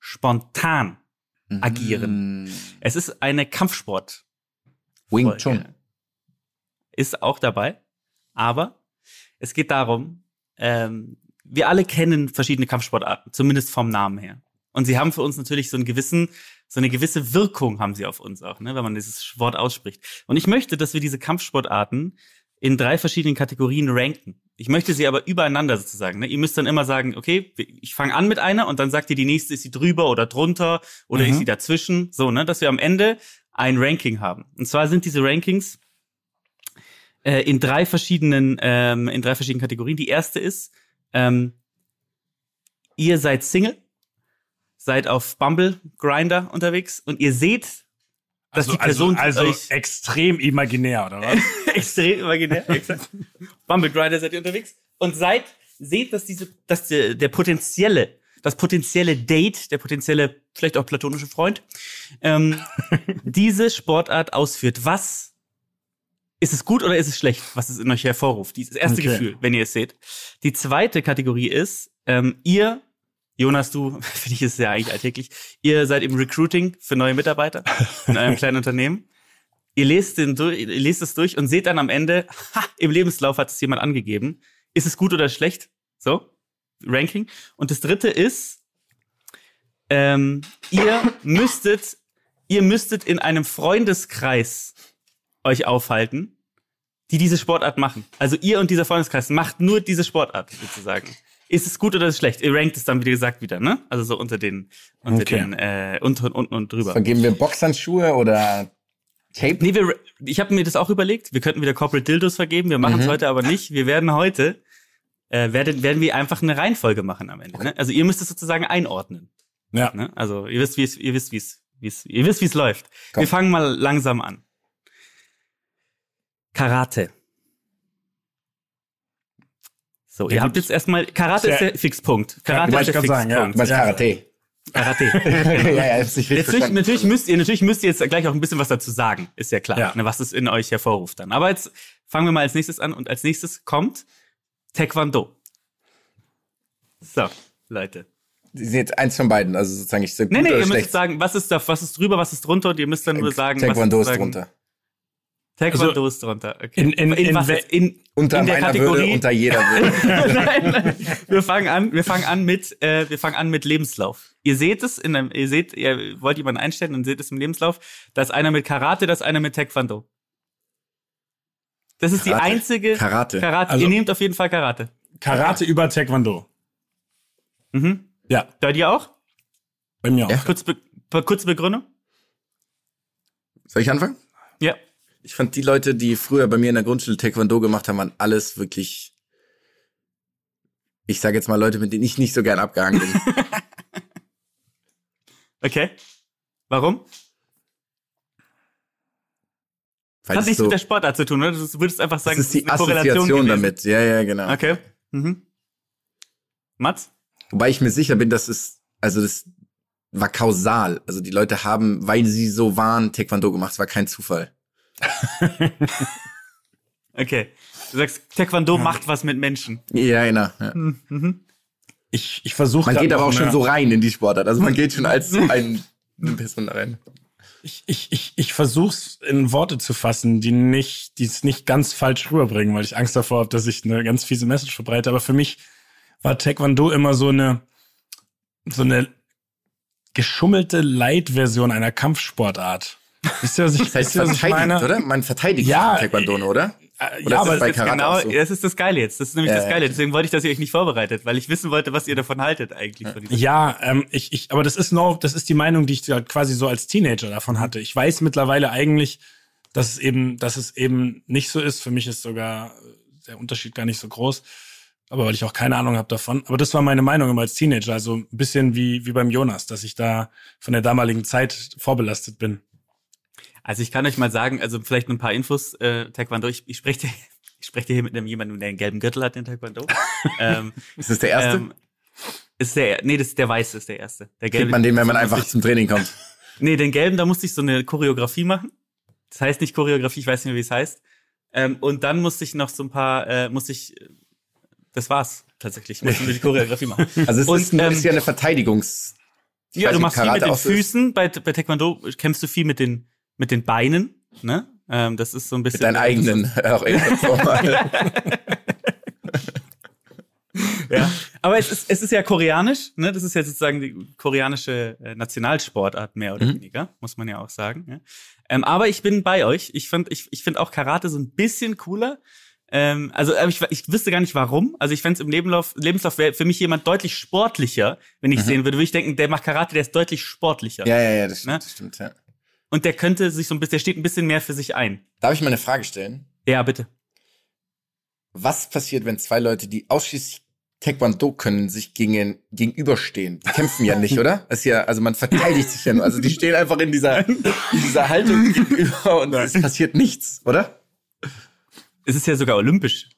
spontan agieren. Es ist eine Kampfsport. Wing Chun. Ist auch dabei. Aber es geht darum, ähm, wir alle kennen verschiedene Kampfsportarten, zumindest vom Namen her. Und sie haben für uns natürlich so einen gewissen, so eine gewisse Wirkung haben sie auf uns auch, ne, wenn man dieses Wort ausspricht. Und ich möchte, dass wir diese Kampfsportarten in drei verschiedenen Kategorien ranken. Ich möchte sie aber übereinander sozusagen. Ne? Ihr müsst dann immer sagen, okay, ich fange an mit einer und dann sagt ihr, die nächste ist sie drüber oder drunter oder Mhm. ist sie dazwischen. So, ne, dass wir am Ende ein Ranking haben. Und zwar sind diese Rankings äh, in drei verschiedenen, ähm, in drei verschiedenen Kategorien. Die erste ist, ähm, ihr seid Single, seid auf Bumble Grinder unterwegs und ihr seht, dass Also, die Person also, also extrem imaginär, oder was? extrem imaginär, exakt. Bumble Grinder seid ihr unterwegs und seid, seht, dass diese, dass der, der potenzielle, das potenzielle Date, der potenzielle, vielleicht auch platonische Freund, ähm, diese Sportart ausführt. Was ist es gut oder ist es schlecht, was es in euch hervorruft? Dieses erste Okay. Gefühl, wenn ihr es seht. Die zweite Kategorie ist, ähm, ihr, Jonas, du, finde ich es ja eigentlich alltäglich, ihr seid im Recruiting für neue Mitarbeiter in eurem kleinen Unternehmen. Ihr lest, den durch, ihr lest es durch und seht dann am Ende, ha, im Lebenslauf hat es jemand angegeben. Ist es gut oder schlecht? So, Ranking. Und das dritte ist, ähm, ihr müsstet, ihr müsstet in einem Freundeskreis euch aufhalten, die diese Sportart machen. Also ihr und dieser Freundeskreis macht nur diese Sportart sozusagen. Ist es gut oder ist es schlecht? Ihr rankt es dann, wie gesagt, wieder, ne? Also so unter den, unter Okay. den, äh, unten, unten und drüber. Vergeben wir Boxhandschuhe oder Tape? Nee, wir, ich habe mir das auch überlegt. Wir könnten wieder Corporate Dildos vergeben. Wir machen es Mhm. heute aber nicht. Wir werden heute, äh, werden, werden wir einfach eine Reihenfolge machen am Ende. Ne? Also ihr müsst es sozusagen einordnen. Ja. Ne? Also ihr wisst, wie es, ihr wisst, wie es, wie es, ihr wisst, wie es läuft. Komm. Wir fangen mal langsam an. Karate. So, Ja, ihr habt jetzt erstmal, Karate ist der Fixpunkt. Karate wollte ist der grad sagen, ja. Fixpunkt. Was Ja. Karate? Karate. ja, ja, hab's nicht richtig Natürlich, natürlich müsst ihr, natürlich müsst ihr jetzt gleich auch ein bisschen was dazu sagen, ist ja klar, Ja. Ne, was es in euch hervorruft dann. Aber jetzt fangen wir mal als nächstes an und als nächstes kommt Taekwondo. So, Leute. Sie sind jetzt eins von beiden, also sozusagen ich sag Nee, gut nee, ihr müsst schlecht. jetzt sagen, was ist da, was ist drüber, was ist drunter und ihr müsst dann nur sagen, Taekwondo was ist sozusagen- drunter. Taekwondo Also, ist drunter. Okay. in- in- in was? In, Unter in der meiner Kategorie. Würde, unter jeder Würde. nein, nein. Wir fangen an, wir fangen an mit, äh, wir fangen an mit Lebenslauf. Ihr seht es in einem, ihr seht, ihr wollt jemanden einstellen und seht es im Lebenslauf. Da ist einer mit Karate, da ist einer mit Taekwondo. Das ist die Karate. einzige Karate. Karate. Also- ihr nehmt auf jeden Fall Karate. Karate über Taekwondo. Mhm. Ja, Bei dir auch? bei mir auch. Ja. Kurz be kurze Begründung? Soll ich anfangen? Ja. Ich fand die Leute, die früher bei mir in der Grundschule Taekwondo gemacht haben, waren alles wirklich, ich sage jetzt mal Leute, mit denen ich nicht so gern abgehangen bin. Okay. Warum? Weil Hat nichts so, mit der Sportart zu tun, oder? Du würdest einfach das sagen, ist die eine Korrelation Assoziation damit. Ja, ja, genau. Okay. Mhm. Mats? Wobei ich mir sicher bin, dass es, also das war kausal. Also die Leute haben, weil sie so waren, Taekwondo gemacht. Es war kein Zufall. Okay. Du sagst, Taekwondo macht was mit Menschen. Ja, genau. Ja. Ich, ich versuche Man geht aber auch schon so rein in die Sportart. Also man geht schon als ein, eine Person rein. Ich, ich, ich, ich versuch's in Worte zu fassen, die nicht, die es nicht ganz falsch rüberbringen, weil ich Angst davor habe, dass ich eine ganz fiese Message verbreite. Aber für mich war Taekwondo immer so eine, so eine geschummelte Light-Version einer Kampfsportart. Wisst ihr, was ich, Das heißt ich verteidigt, meine? oder? Man verteidigt Ja, Taekwondo, oder? Äh, Oder ja, ist das aber bei Jetzt Karate genau, so? das ist das Geile jetzt. Das ist nämlich Ja, das ja. Geile. Deswegen wollte ich, dass ihr euch nicht vorbereitet, weil ich wissen wollte, was ihr davon haltet eigentlich. Ja, ähm, ich, ich, aber das ist noch, das ist die Meinung, die ich quasi so als Teenager davon hatte. Ich weiß mittlerweile eigentlich, dass es eben, dass es eben nicht so ist. Für mich ist sogar äh, der Unterschied gar nicht so groß. Aber weil ich auch keine Ahnung habe davon. Aber das war meine Meinung immer als Teenager. Also ein bisschen wie, wie beim Jonas, dass ich da von der damaligen Zeit vorbelastet bin. Also ich kann euch mal sagen, also vielleicht ein paar Infos, äh, Taekwondo, ich, ich spreche ich spreche hier mit einem jemandem, der einen gelben Gürtel hat in Taekwondo. ähm, Ist das der erste? ähm, ist der, nee, das der weiße ist der erste. Der Kriegt man den, wenn man einfach musste zum Training kommt. ich, Nee, den gelben, da musste ich so eine Choreografie machen. Das heißt nicht Choreografie, ich weiß nicht mehr, wie es heißt. Ähm, und dann musste ich noch so ein paar, äh, musste ich, das war's tatsächlich, ich musste nur die Choreografie machen. Also es Und, ist, nur, ähm, ist ja eine Verteidigungs... Ich Ja, du machst viel mit den. Füßen. Bei, bei Taekwondo kämpfst du viel mit den, mit den Beinen, ne? Ähm, das ist so ein bisschen. Mit deinen eigenen, auch. Ja. Aber es ist, es ist ja koreanisch, ne? Das ist ja sozusagen die koreanische äh, Nationalsportart, mehr oder Mhm. weniger, muss man ja auch sagen. Ja? Ähm, aber ich bin bei euch. Ich finde ich, ich find auch Karate so ein bisschen cooler. Ähm, also ich, ich wüsste gar nicht warum. Also ich fände es im Lebenslauf, Lebenslauf wäre für mich jemand deutlich sportlicher, wenn ich sehen würde, würde ich denken, der macht Karate, der ist deutlich sportlicher. Mhm. Ja, ja, ja, das stimmt, Ne? das stimmt, ja. Und der könnte sich so ein bisschen, der steht ein bisschen mehr für sich ein. Darf ich mal eine Frage stellen? Ja, bitte. Was passiert, wenn zwei Leute, die ausschließlich Taekwondo können, sich gegen, gegenüberstehen? Die kämpfen ja nicht, oder? Das ist ja, also man verteidigt sich ja nur. Also die stehen einfach in dieser, in dieser Haltung gegenüber und es passiert nichts, oder? Es ist ja sogar olympisch,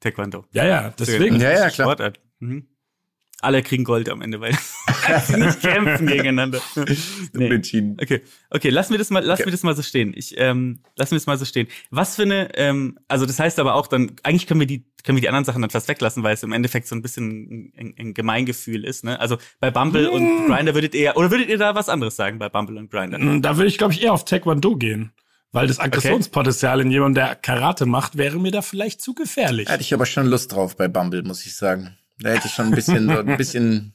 Taekwondo. Ja, ja, deswegen. Ja, ja, klar. Sportart. Mhm. Alle kriegen Gold am Ende, weil nicht kämpfen gegeneinander. Nee. Unentschieden. Okay, okay, lassen wir das mal, lassen Okay. wir das mal so stehen. Ich ähm, lassen wir das mal so stehen. Was für eine, ähm, also das heißt aber auch dann, eigentlich können wir die, können wir die anderen Sachen dann fast weglassen, weil es im Endeffekt so ein bisschen ein, ein Gemeingefühl ist. Ne? Also bei Bumble und Grinder würdet ihr, oder würdet ihr da was anderes sagen bei Bumble und Grinder? Mm, Da würde ich, glaube ich, eher auf Taekwondo gehen. Weil das Aggressionspotenzial in jemandem, der Karate macht, wäre mir da vielleicht zu gefährlich. Da hatte ich aber schon Lust drauf bei Bumble, muss ich sagen. Da hätte ich schon ein bisschen, so ein bisschen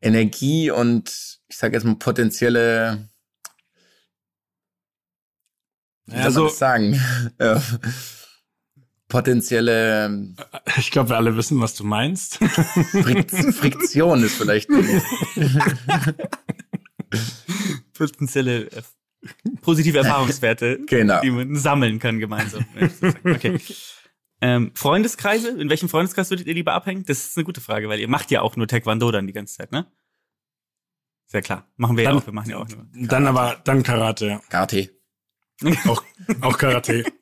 Energie und ich sage jetzt mal potenzielle, wie soll Also- sagen? Ja. Potenzielle Ich glaube, wir alle wissen, was du meinst. Frik Friktion ist vielleicht. Potenzielle äh, positive Erfahrungswerte, Genau. die man sammeln kann gemeinsam. Okay. Ähm, Freundeskreise, in welchem Freundeskreis würdet ihr lieber abhängen? Das ist eine gute Frage, weil ihr macht ja auch nur Taekwondo dann die ganze Zeit, ne? Sehr klar. Machen wir ja Dann- auch. Wir machen ja auch nur. Dann aber, dann Karate, ja. Karate. Auch, auch Karate.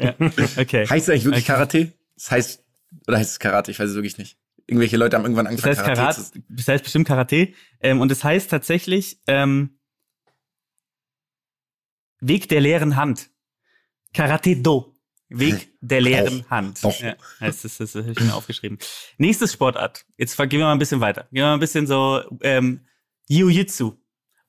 Ja. Okay. Heißt es eigentlich wirklich Okay. Karate? Das heißt, oder heißt es Karate? Ich weiß es wirklich nicht. Irgendwelche Leute haben irgendwann Das angefangen, heißt Karate, Karate, zu das heißt bestimmt Karate. Ähm, und das heißt tatsächlich ähm, Weg der leeren Hand. Karate Do. Weg der leeren Doch. Hand. Doch. Ja, das, das, das habe ich mir aufgeschrieben. Nächstes Sportart. Jetzt gehen wir mal ein bisschen weiter. Gehen wir mal ein bisschen so ähm, Jiu-Jitsu.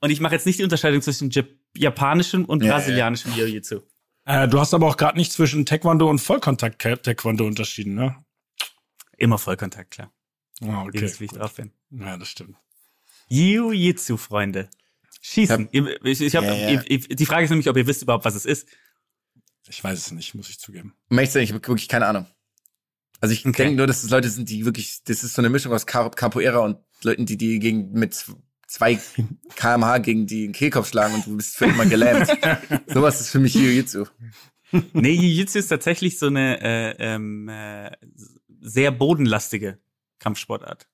Und ich mache jetzt nicht die Unterscheidung zwischen Jap japanischem und Ja, ja. brasilianischem Jiu-Jitsu. Äh, du hast aber auch gerade nicht zwischen Taekwondo und Vollkontakt-Taekwondo unterschieden, ne? Immer Vollkontakt, klar. Ah, Ihr okay. wie ich drauf bin. Ja, das stimmt. Jiu-Jitsu, Freunde. Schießen. Ihr- Ich, ich hab, Ja, ja. Die Frage ist nämlich, ob ihr wisst überhaupt, was es ist. Ich weiß es nicht, muss ich zugeben. Ehrlich zu sein, ich habe wirklich keine Ahnung. Also ich Okay. denke nur, dass es Leute sind, die wirklich, das ist so eine Mischung aus Capoeira und Leuten, die die gegen mit zwei kmh gegen die den Kehlkopf schlagen und du bist für immer gelähmt. Sowas ist für mich Jiu-Jitsu. Nee, Jiu-Jitsu ist tatsächlich so eine äh, ähm, äh, sehr bodenlastige Kampfsportart.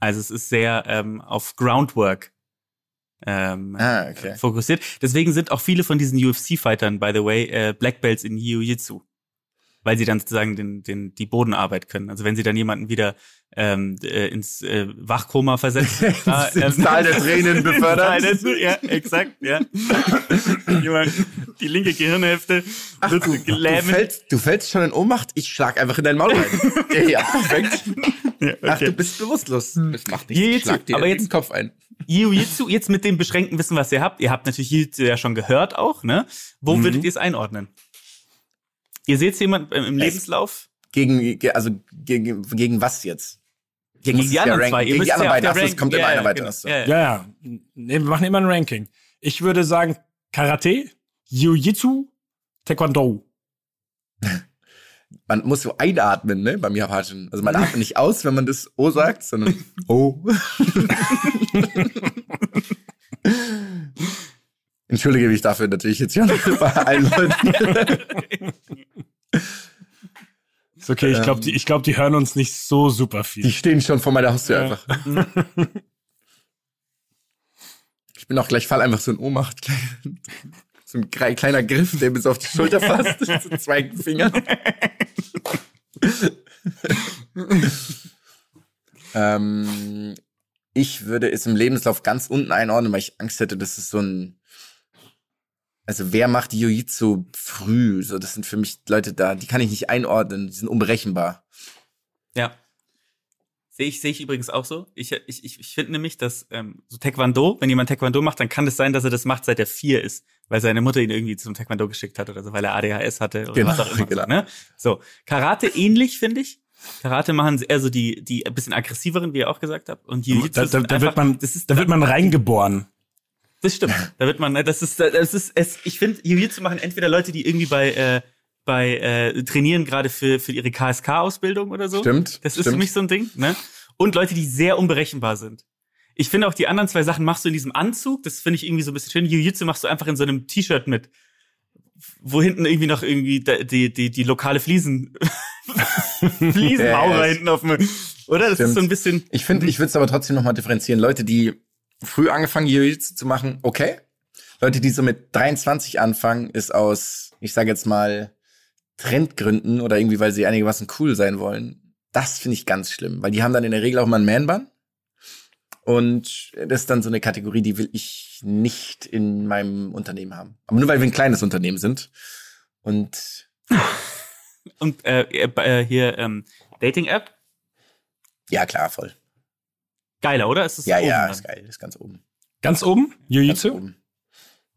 Also es ist sehr ähm, auf Groundwork ähm, Ah, okay. fokussiert. Deswegen sind auch viele von diesen UFC-Fightern, by the way, äh, Black Belts in Jiu-Jitsu. Weil sie dann sozusagen den, den, die Bodenarbeit können. Also wenn sie dann jemanden wieder ähm, äh, ins äh, Wachkoma versetzen. ah, Ins Tal der Tränen befördert. Der Ja, exakt, ja. Jemand, die linke Gehirnhälfte wird Du gelähmt. fällst, du fällst schon in Ohnmacht, ich schlag einfach in dein Maul rein. ja, ja, perfekt. Ja, Ach, okay. du bist bewusstlos. Das macht nichts. Jiu-Jitsu, Ich schlag dir aber aber jetzt- den Kopf ein. Jiu-Jitsu, jetzt mit dem beschränkten Wissen, was ihr habt. Ihr habt natürlich Jiu-Jitsu ja schon gehört auch, ne? Wo Mhm. würdet ihr es einordnen? Ihr seht jemand im im Lebenslauf? Gegen, ge- also gegen, gegen was jetzt? Gegen muss die ja anderen zwei. Ihr Gegen die anderen ja beiden. es kommt immer ja, einer ja, weiter. genau. Ja, ja. Ja, ja. Nee, wir machen immer ein Ranking. Ich würde sagen Karate, Jiu-Jitsu, Taekwondo. Man muss so einatmen, ne, beim Japanischen. Also man atmet nicht aus, wenn man das O sagt, sondern O. Entschuldige mich dafür natürlich jetzt schon bei allen Leuten. Ist okay, ich glaube, Ähm. die, ich glaub, die hören uns nicht so super viel. Die stehen schon vor meiner Haustür Ja. einfach. Ich bin auch gleich fall einfach so in Ohnmacht. So ein kleiner Griff, der bis auf die Schulter fasst. so zwei Finger. ähm, ich würde es im Lebenslauf ganz unten einordnen, weil ich Angst hätte, dass es so ein also wer macht Jiu-Jitsu früh? So, das sind für mich Leute da, die kann ich nicht einordnen, die sind unberechenbar. Ja. Sehe ich, sehe ich übrigens auch so. Ich, ich, ich, ich finde nämlich, dass ähm, so Taekwondo, wenn jemand Taekwondo macht, dann kann es sein, dass er das macht, seit er vier ist, weil seine Mutter ihn irgendwie zum Taekwondo geschickt hat oder so, weil er ADHS hatte oder Genau, was auch immer. genau. So, ne? so, Karate ähnlich, finde ich. Karate machen eher so die, die ein bisschen aggressiveren, wie ihr auch gesagt habt. Und Jiu-Jitsu da, da, da, wird man, das ist, da wird man reingeboren. Das stimmt. Da wird man, ne, das ist, das ist, es, ich finde, Jiu-Jitsu machen entweder Leute, die irgendwie bei, äh, bei äh, trainieren gerade für, für ihre KSK-Ausbildung oder so. Stimmt, Das ist stimmt. für mich so ein Ding, ne? Und Leute, die sehr unberechenbar sind. Ich finde auch die anderen zwei Sachen machst du in diesem Anzug, das finde ich irgendwie so ein bisschen schön. Jiu-Jitsu machst du einfach in so einem T-Shirt mit, wo hinten irgendwie noch irgendwie die, die, die lokale Fliesen, Fliesenmaurer Ja, ja. hinten auf dem, oder? Das ist Stimmt. so ein bisschen, Ich finde, ich würde es aber trotzdem nochmal differenzieren. Leute, die früh angefangen Jiu-Jitsu zu machen, okay. Leute, die so mit 23 anfangen, ist aus, ich sage jetzt mal, Trendgründen oder irgendwie, weil sie einigermaßen cool sein wollen. Das finde ich ganz schlimm, weil die haben dann in der Regel auch mal einen Man-Bun. Und das ist dann so eine Kategorie, die will ich nicht in meinem Unternehmen haben. Aber nur weil wir ein kleines Unternehmen sind. Und und äh, äh, hier ähm, Dating-App, ja, klar, voll. Geiler, oder? Ist das Ja, oben ja, dann? ist geil, ist ganz oben. Ganz oben, Ganz Jiu-Jitsu. oben.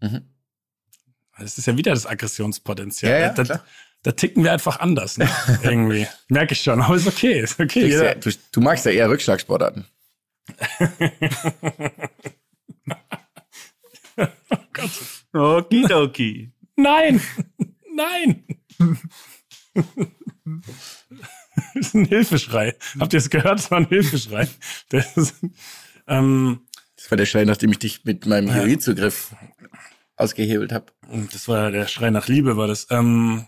Mhm. Das ist ja wieder das Aggressionspotenzial. Ja, ja, da, klar. da ticken wir einfach anders, ne? Irgendwie. Merke ich schon, aber ist okay, ist okay. Du, ja, du, du magst ja eher Rückschlagsportarten. Okidoki. Nein! Nein! Das ist ein Hilfeschrei. Habt ihr es gehört? Das war ein Hilfeschrei. Das ist, ähm, Das war der Schrei, nachdem ich dich mit meinem Ja. Jiu-Jitsu-Griff ausgehebelt habe. das war der Schrei nach Liebe, war das. Ähm,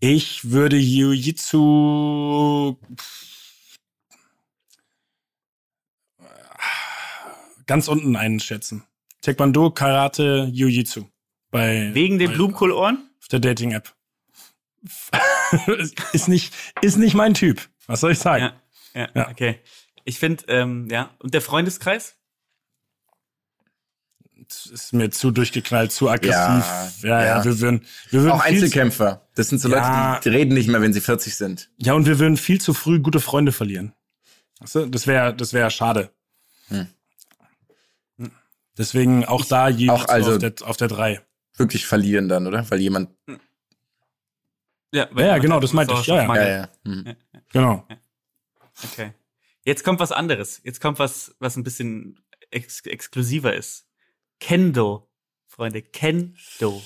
ich würde Jiu-Jitsu ganz unten einschätzen. Taekwondo, Karate, Jiu-Jitsu. Bei, Wegen den bei- Blumenkohlohren? auf der Dating-App. ist nicht, ist nicht mein Typ. Was soll ich sagen? Ja, ja, Ja. okay. Ich finde, ähm, ja. Und der Freundeskreis? Das ist mir zu durchgeknallt, zu aggressiv. Ja, ja, ja. wir würden, wir würden Auch Einzelkämpfer. Das sind so Ja. Leute, die reden nicht mehr, wenn sie 40 sind. ja, und wir würden viel zu früh gute Freunde verlieren. Weißt du? Das wäre, das wäre schade. Hm. Deswegen auch da je auch also- auf der, auf der drei. Wirklich verlieren dann, oder? Weil jemand. Ja, Ja, genau, das meinte ich. Ja, ja. Ja, ja. Hm. Genau. Okay. Jetzt kommt was anderes. Jetzt kommt was, was ein bisschen ex exklusiver ist. Kendo. Freunde, Kendo.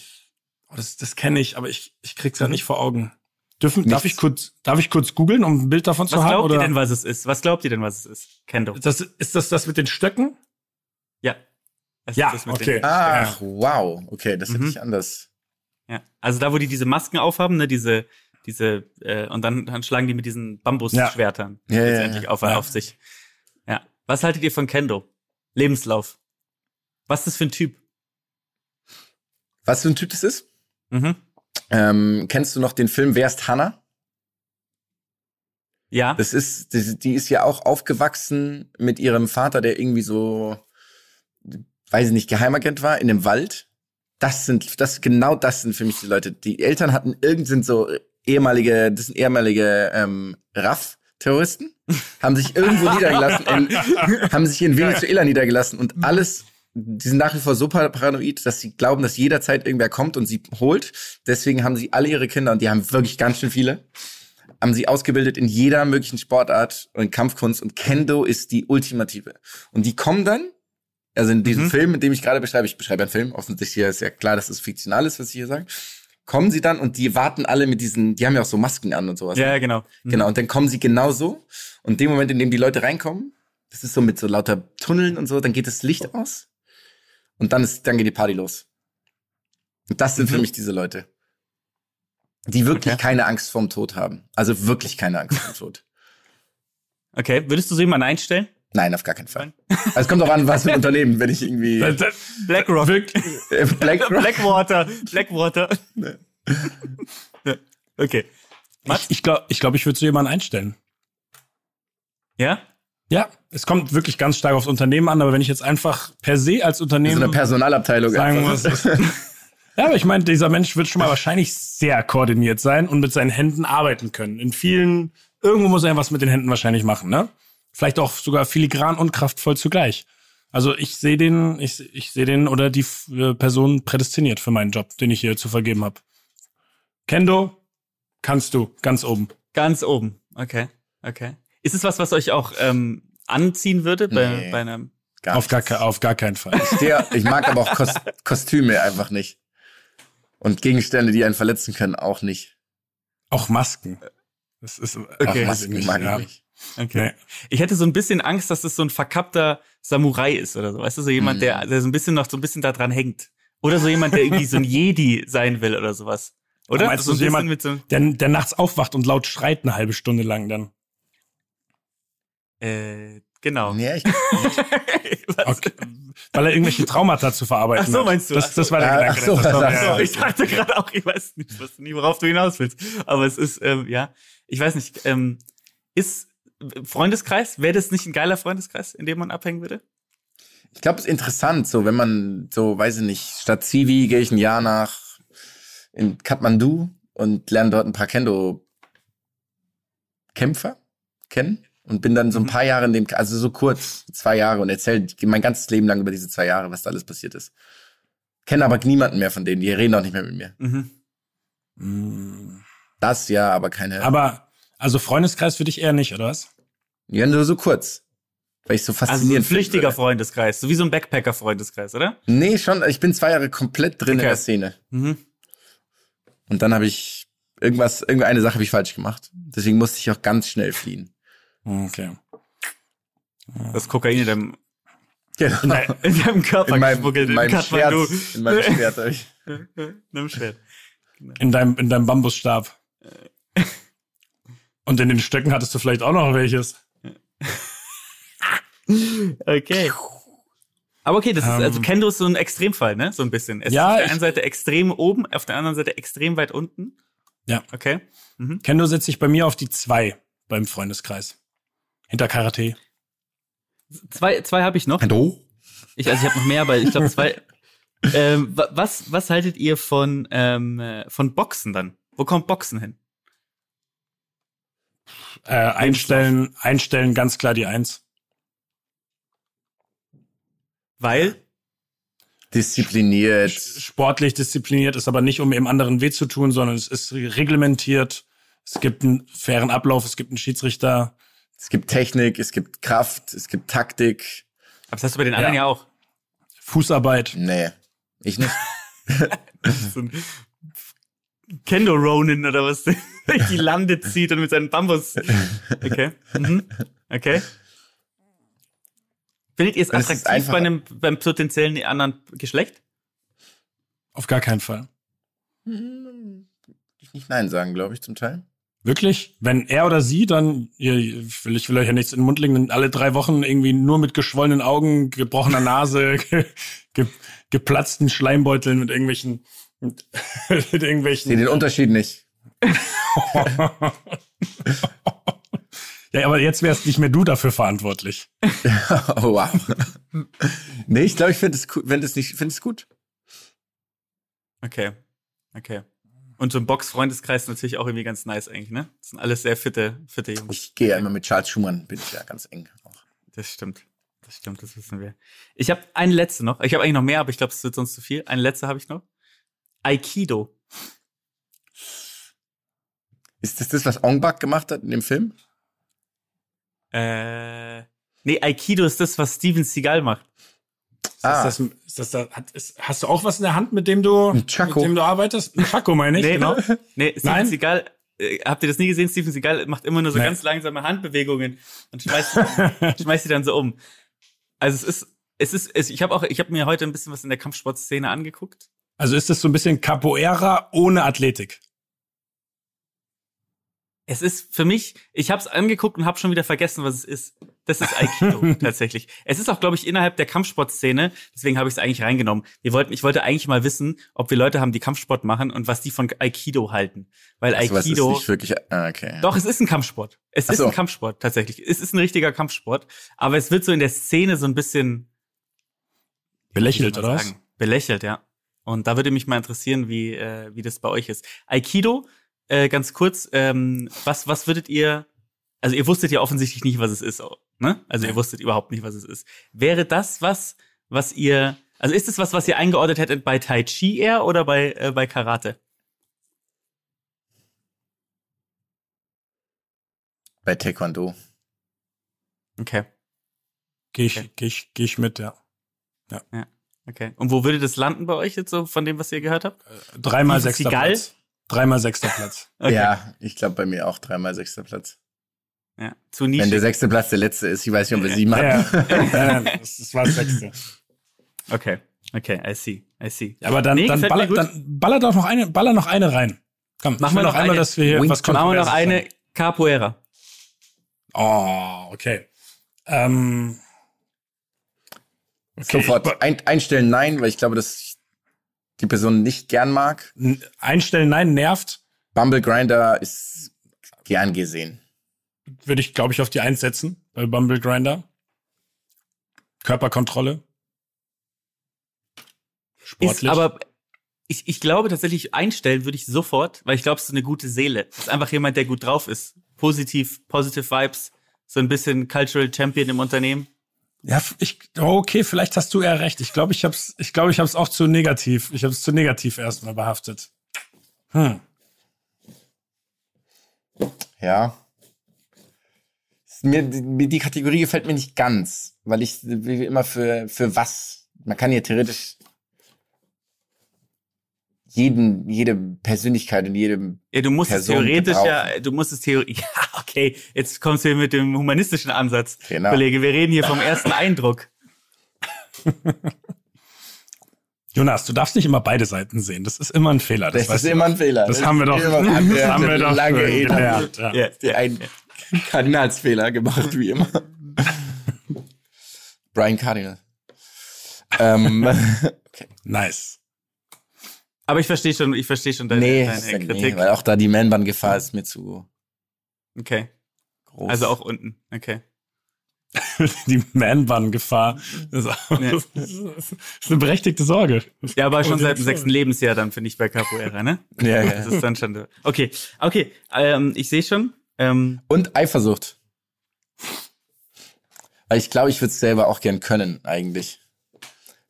Oh, Das, das kenne ich, aber ich, ich krieg's ja nicht vor Augen. Dürfen, darf ich kurz, darf ich kurz googeln, um ein Bild davon zu Was haben? glaubt Oder? ihr denn, was es ist? Was glaubt ihr denn, was es ist? Kendo. das, ist das das mit den Stöcken? Ja. Es Ja, ist das mit okay. den- Ach, wow. Okay, das hätte Mhm. ich anders. Ja. Also da, wo die diese Masken aufhaben, ne, diese, diese, äh, und dann, dann schlagen die mit diesen Bambusschwertern Ja, ja, letztendlich ja. auf, Ja. auf sich. Ja. Was haltet ihr von Kendo? Lebenslauf. Was ist das für ein Typ? Was für ein Typ das ist? Mhm. Ähm, kennst du noch den Film Wer ist Hannah? Ja. Das ist, die, die ist ja auch aufgewachsen mit ihrem Vater, der irgendwie so, weiß ich nicht, Geheimagent war in dem Wald. Das sind, das genau das sind für mich die Leute. Die Eltern hatten irgend sind so ehemalige, das sind ehemalige ähm, RAF-Terroristen, haben sich irgendwo niedergelassen, in, haben sich in Venezuela niedergelassen und alles. Die sind nach wie vor so paranoid, dass sie glauben, dass jederzeit irgendwer kommt und sie holt. Deswegen haben sie alle ihre Kinder, und die haben wirklich ganz schön viele, haben sie ausgebildet in jeder möglichen Sportart und Kampfkunst und Kendo ist die ultimative. Und die kommen dann, also in diesem Mhm. Film, in dem ich gerade beschreibe, ich beschreibe einen Film, offensichtlich hier ist ja klar, dass es fiktional ist, was ich hier sage, kommen sie dann und die warten alle mit diesen, die haben ja auch so Masken an und sowas. Ja, ja, genau. Mhm. Genau, und dann kommen sie genauso und in dem Moment, in dem die Leute reinkommen, das ist so mit so lauter Tunneln und so, dann geht das Licht aus und dann ist, dann geht die Party los. Und das sind für Mhm. mich diese Leute. Die wirklich Okay. keine Angst vorm Tod haben. Also wirklich keine Angst vorm Tod. Okay. Würdest du so jemanden einstellen? Nein, auf gar keinen Fall. Also es kommt auch an, was für ein Unternehmen, wenn ich irgendwie Das- das- BlackRock. Wirklich? äh, Black Blackwater. Blackwater. Ja. Okay. Ich, ich glaube, ich, glaub, ich würde so jemanden einstellen. Ja? Ja, es kommt wirklich ganz stark aufs Unternehmen an, aber wenn ich jetzt einfach per se als so Unternehmen eine Personalabteilung sagen einfach. muss. ja, aber ich meine, dieser Mensch wird schon mal wahrscheinlich sehr koordiniert sein und mit seinen Händen arbeiten können. In vielen, irgendwo muss er was mit den Händen wahrscheinlich machen, ne? Vielleicht auch sogar filigran und kraftvoll zugleich. Also ich sehe den, ich, ich sehe den oder die äh, Person prädestiniert für meinen Job, den ich hier zu vergeben habe. Kendo, kannst du, ganz oben. Ganz oben. Okay. Okay. Ist es was, was euch auch ähm, anziehen würde bei, Nee. bei einem. Gar Auf gar, auf gar keinen Fall. Der, ich mag aber auch Kos Kostüme einfach nicht. Und Gegenstände, die einen verletzen können, auch nicht. Auch Masken. Das ist, Okay. Ich Masken nicht, mag ja. ich nicht. Okay. Ich hätte so ein bisschen Angst, dass es so ein verkappter Samurai ist oder so. Weißt du, so jemand, Mhm. der, der so ein bisschen noch so ein bisschen da dran hängt. Oder so jemand, der irgendwie so ein Jedi sein will oder sowas. Oder? Meinst so du ein so jemand- mit so, Der, der nachts aufwacht und laut schreit eine halbe Stunde lang dann. äh, genau. Nee, ich, Was? Okay. Weil er irgendwelche Traumata zu verarbeiten Ach so, hat. meinst du? Das, das war der Ah, Gedanke. ach so, das war, ach ja, So, ja. ich dachte gerade auch, ich weiß nicht, was, nie, worauf du hinaus willst. Aber es ist, ähm, ja, ich weiß nicht, ähm, ist Freundeskreis, wäre das nicht ein geiler Freundeskreis, in dem man abhängen würde? ich glaube, es ist interessant, so wenn man so, weiß ich nicht, statt Zivi gehe ich ein Jahr nach in Kathmandu und lerne dort ein paar Kendo-Kämpfer kennen und bin dann so ein Mhm. paar Jahre in dem, also so kurz, zwei Jahre und erzähle mein ganzes Leben lang über diese zwei Jahre, was da alles passiert ist. Kenne aber niemanden mehr von denen, die reden auch nicht mehr mit mir. Mhm. Mm. Das ja, aber keine. Aber, also Freundeskreis für dich eher nicht, oder was? ja, nur so kurz. Weil ich so Also so ein faszinierend flüchtiger finde. Freundeskreis, so wie so ein Backpacker-Freundeskreis, oder? Nee, schon. Ich bin zwei Jahre komplett drin in Okay. der Szene. Mhm. Und dann habe ich irgendwas, irgendeine Sache habe ich falsch gemacht. Deswegen musste ich auch ganz schnell fliehen. Okay. Das Kokain in deinem, Genau. in deinem, in deinem Körper In meinem, geschmuggelt in meinem. Schwert. In meinem Schwert. in einem Schwert. In deinem, in deinem Bambusstab. Und in den Stöcken hattest du vielleicht auch noch welches. Okay. Aber okay, das ist, Ähm. also Kendo ist so ein Extremfall, ne? So ein bisschen. Es Ja, ist auf der einen Seite extrem oben, auf der anderen Seite extrem weit unten. Ja. Okay. Kendo setzt sich bei mir auf die zwei beim Freundeskreis. Hinter Karate. Zwei, zwei habe ich noch. Hallo? Ich, also ich habe noch mehr, aber ich glaube zwei. ähm, wa- was, was haltet ihr von, ähm, äh, von Boxen dann? Wo kommt Boxen hin? Äh, einstellen, einstellen, ganz klar die Eins. Weil, Diszipliniert. Sportlich diszipliniert ist aber nicht, um dem anderen weh zu tun, sondern es ist reglementiert. Es gibt einen fairen Ablauf, es gibt einen Schiedsrichter. Es gibt Technik, es gibt Kraft, es gibt Taktik. aber das hast du bei den anderen Ja. ja, auch. Fußarbeit. Nee, ich nicht. So ein- Kendo Ronin oder was durch die Lande zieht und mit seinen Bambus. Okay. Mhm. Okay. Findet ihr es attraktiv bei einem beim potenziellen anderen Geschlecht? Auf gar keinen Fall. Ich nicht Nein sagen, glaube ich, zum Teil. Wirklich? Wenn er oder sie dann, ich will, ich will euch ja nichts in den Mund legen, alle drei Wochen irgendwie nur mit geschwollenen Augen, gebrochener Nase, ge, geplatzten Schleimbeuteln mit irgendwelchen, mit, Ich sehe irgendwelchen. den Unterschied nicht. ja, aber jetzt wärst nicht mehr du dafür verantwortlich. Oh, wow. nee, ich glaube, ich finde es cool, wenn es nicht, finde es gut. Okay. Okay. Und so ein Box-Freundeskreis ist natürlich auch irgendwie ganz nice eigentlich, ne? Das sind alles sehr fitte, fitte Jungs. Ich gehe ja immer mit Charles Schumann, bin ich ja ganz eng auch. Das stimmt. Das stimmt, das wissen wir. Ich habe eine letzte noch. Ich habe eigentlich noch mehr, aber ich glaube, es wird sonst zu viel. Eine letzte habe ich noch. Aikido. Ist das das, was Ong Bak gemacht hat in dem Film? Äh, nee, Aikido ist das, was Steven Seagal macht. Ah, Ist das, ist das da, hat, ist, hast du auch was in der Hand, mit dem du, mit dem du arbeitest? Ein Chaco meine ich, nee, genau. nee, Steven Nein? Seagal, äh, habt ihr das nie gesehen? Steven Seagal macht immer nur so Nee. ganz langsame Handbewegungen und schmeißt, schmeißt sie dann so um. Also es ist, es ist, es, ich habe auch, ich habe mir heute ein bisschen was in der Kampfsportszene angeguckt. Also ist das so ein bisschen Capoeira ohne Athletik. Es ist für mich, ich habe es angeguckt und habe schon wieder vergessen, was es ist. Das ist Aikido tatsächlich. Es ist auch, glaube ich, innerhalb der Kampfsportszene. Deswegen habe ich es eigentlich reingenommen. Wir wollten, ich wollte eigentlich mal wissen, ob wir Leute haben, die Kampfsport machen und was die von Aikido halten, weil also, was ist Aikido. nicht wirklich. Ah, okay. Doch, es ist ein Kampfsport. Es Ach ist so. ein Kampfsport tatsächlich. Es ist ein richtiger Kampfsport, aber es wird so in der Szene so ein bisschen Belächelt, oder was? sagen, Belächelt, ja. Und da würde mich mal interessieren, wie, äh, wie das bei euch ist. Aikido, äh, ganz kurz, ähm, was, was würdet ihr, also ihr wusstet ja offensichtlich nicht, was es ist, ne? Also ihr wusstet überhaupt nicht, was es ist. Wäre das was, was ihr, also ist es was, was ihr eingeordnet hättet bei Tai Chi eher oder bei, äh, bei Karate? Bei Taekwondo. Okay, Gehe ich, Okay. geh ich, geh ich mit, ja. Okay. Und wo würde das landen bei euch jetzt so von dem, was ihr gehört habt? Dreimal Steven sechster? Platz. Dreimal sechster Platz. Okay. Ja, ich glaube bei mir auch dreimal sechster Platz. ja. Zu Wenn der nischig. sechste Platz der letzte ist, ich weiß nicht, ob wir sieben Ja, hatten. ja, ja, das, das war das sechste. Okay, okay, I see, I see. Aber dann, Nee, dann, baller, dann baller doch noch eine, baller noch eine rein. Komm, Machen wir noch noch einmal, eine. dass wir hier Wing was. Machen wir noch eine Capoeira. Oh, okay. Ähm, okay. Sofort ein, einstellen, nein, weil ich glaube, dass ich die Person nicht gern mag. Einstellen, nein, nervt. Bumble Grinder ist gern gesehen. Würde ich, glaube ich, auf die Eins setzen bei Bumble Grinder. Körperkontrolle. Sportlich. Ist aber ich, ich glaube tatsächlich einstellen würde ich sofort, weil ich glaube, es ist eine gute Seele. Es ist einfach jemand, der gut drauf ist. Positiv, positive Vibes, so ein bisschen Cultural Champion im Unternehmen. Ja, ich, oh, okay, vielleicht hast du eher recht. Ich glaube, ich hab's, ich glaube, ich hab's auch zu negativ. Ich habe es zu negativ erstmal behaftet. Hm. Ja. Mir, die, Kategorie gefällt mir nicht ganz, weil ich wie immer für, für was. Man kann ja theoretisch jeden, jede Persönlichkeit und jedem. Ja, du musst Person es theoretisch gebrauchen. ja, du musst es theoretisch, ja, okay, jetzt kommst du hier mit dem humanistischen Ansatz. Genau. Kollege, wir reden hier vom ersten Eindruck. Jonas, du darfst nicht immer beide Seiten sehen. Das ist immer ein Fehler. Das, weißt ist immer ein Fehler. Das haben wir doch, das haben wir doch lange gelernt. Ja. Ja, ja. Ein Kardinalsfehler gemacht, wie immer. Brian Cardinal. ähm, Nice. Aber ich verstehe schon, ich verstehe schon deine, nee, deine nee, Kritik. weil auch da die Man-Bun-Gefahr ist mir zu Okay, groß. also auch unten. Okay. Die Man-Bun-Gefahr. Das ist, das ist eine berechtigte Sorge. Ja, aber schon seit dem sechsten Lebensjahr dann, finde ich, bei Capoeira, ne? ja, ja. Das ist dann schon. Okay, okay. Ähm, ich sehe schon. Ähm, Und Eifersucht. Weil ich glaube, ich würde es selber auch gern können, eigentlich.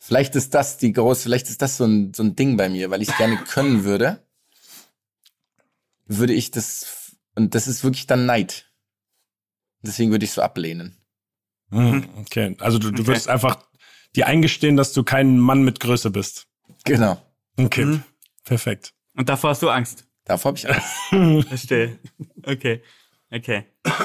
Vielleicht ist das die große, vielleicht ist das so ein, so ein Ding bei mir, weil ich es gerne können würde, würde ich das, und das ist wirklich dann Neid. Deswegen würde ich so ablehnen. Mhm, Okay, also du, du Okay. würdest einfach dir eingestehen, dass du kein Mann mit Größe bist. Genau. Okay, Mhm. perfekt. Und davor hast du Angst. Davor habe ich Angst. Verstehe. Okay. Okay.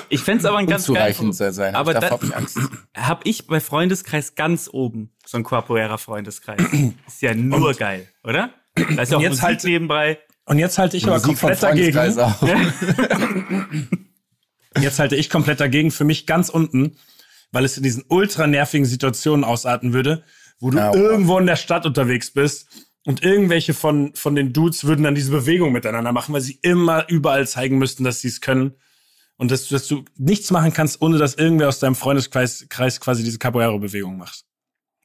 Ich fänd's aber ein ganz geil. Unzureichend soll sein. Aber davor da- habe ich Angst. Hab ich bei Freundeskreis ganz oben so ein Capoeira Freundeskreis. Ist ja nur geil, oder? Da ist ja auch jetzt Musik halt- nebenbei. Und jetzt halte ich aber komplett dagegen. Jetzt halte ich komplett dagegen für mich ganz unten, weil es in diesen ultra nervigen Situationen ausarten würde, wo du Ja, irgendwo in der Stadt unterwegs bist und irgendwelche von, von den Dudes würden dann diese Bewegung miteinander machen, weil sie immer überall zeigen müssten, dass sie es können. Und dass, dass du nichts machen kannst, ohne dass irgendwer aus deinem Freundeskreis Kreis quasi diese Capoeira-Bewegung macht.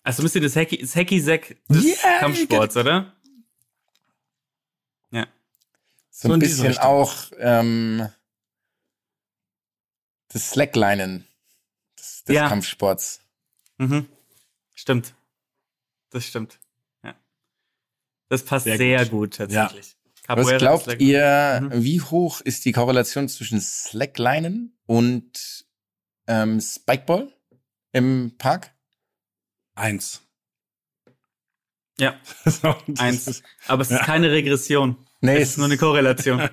Also müsst ihr das Hacky, das Hacky Sack des Yeah, Kampfsports, oder? Ja. So So ein bisschen auch ähm, das Slacklinen des, des Ja. Kampfsports. Mhm. Stimmt. Das stimmt. Ja. Das passt sehr, Sehr gut. gut. tatsächlich. Was Capoeira glaubt ihr, Mhm. wie hoch ist die Korrelation zwischen Slacklinen und ähm, Spikeball im Park? Eins. Ja, So, eins. ist- Aber es ist Ja. keine Regression. Nee, Es ist nur eine Korrelation.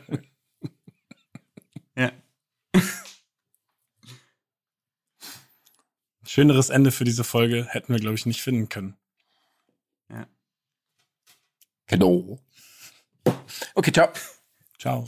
ja. Schöneres Ende für diese Folge hätten wir, glaube ich, nicht finden können. Genau. Okay, ciao. Ciao.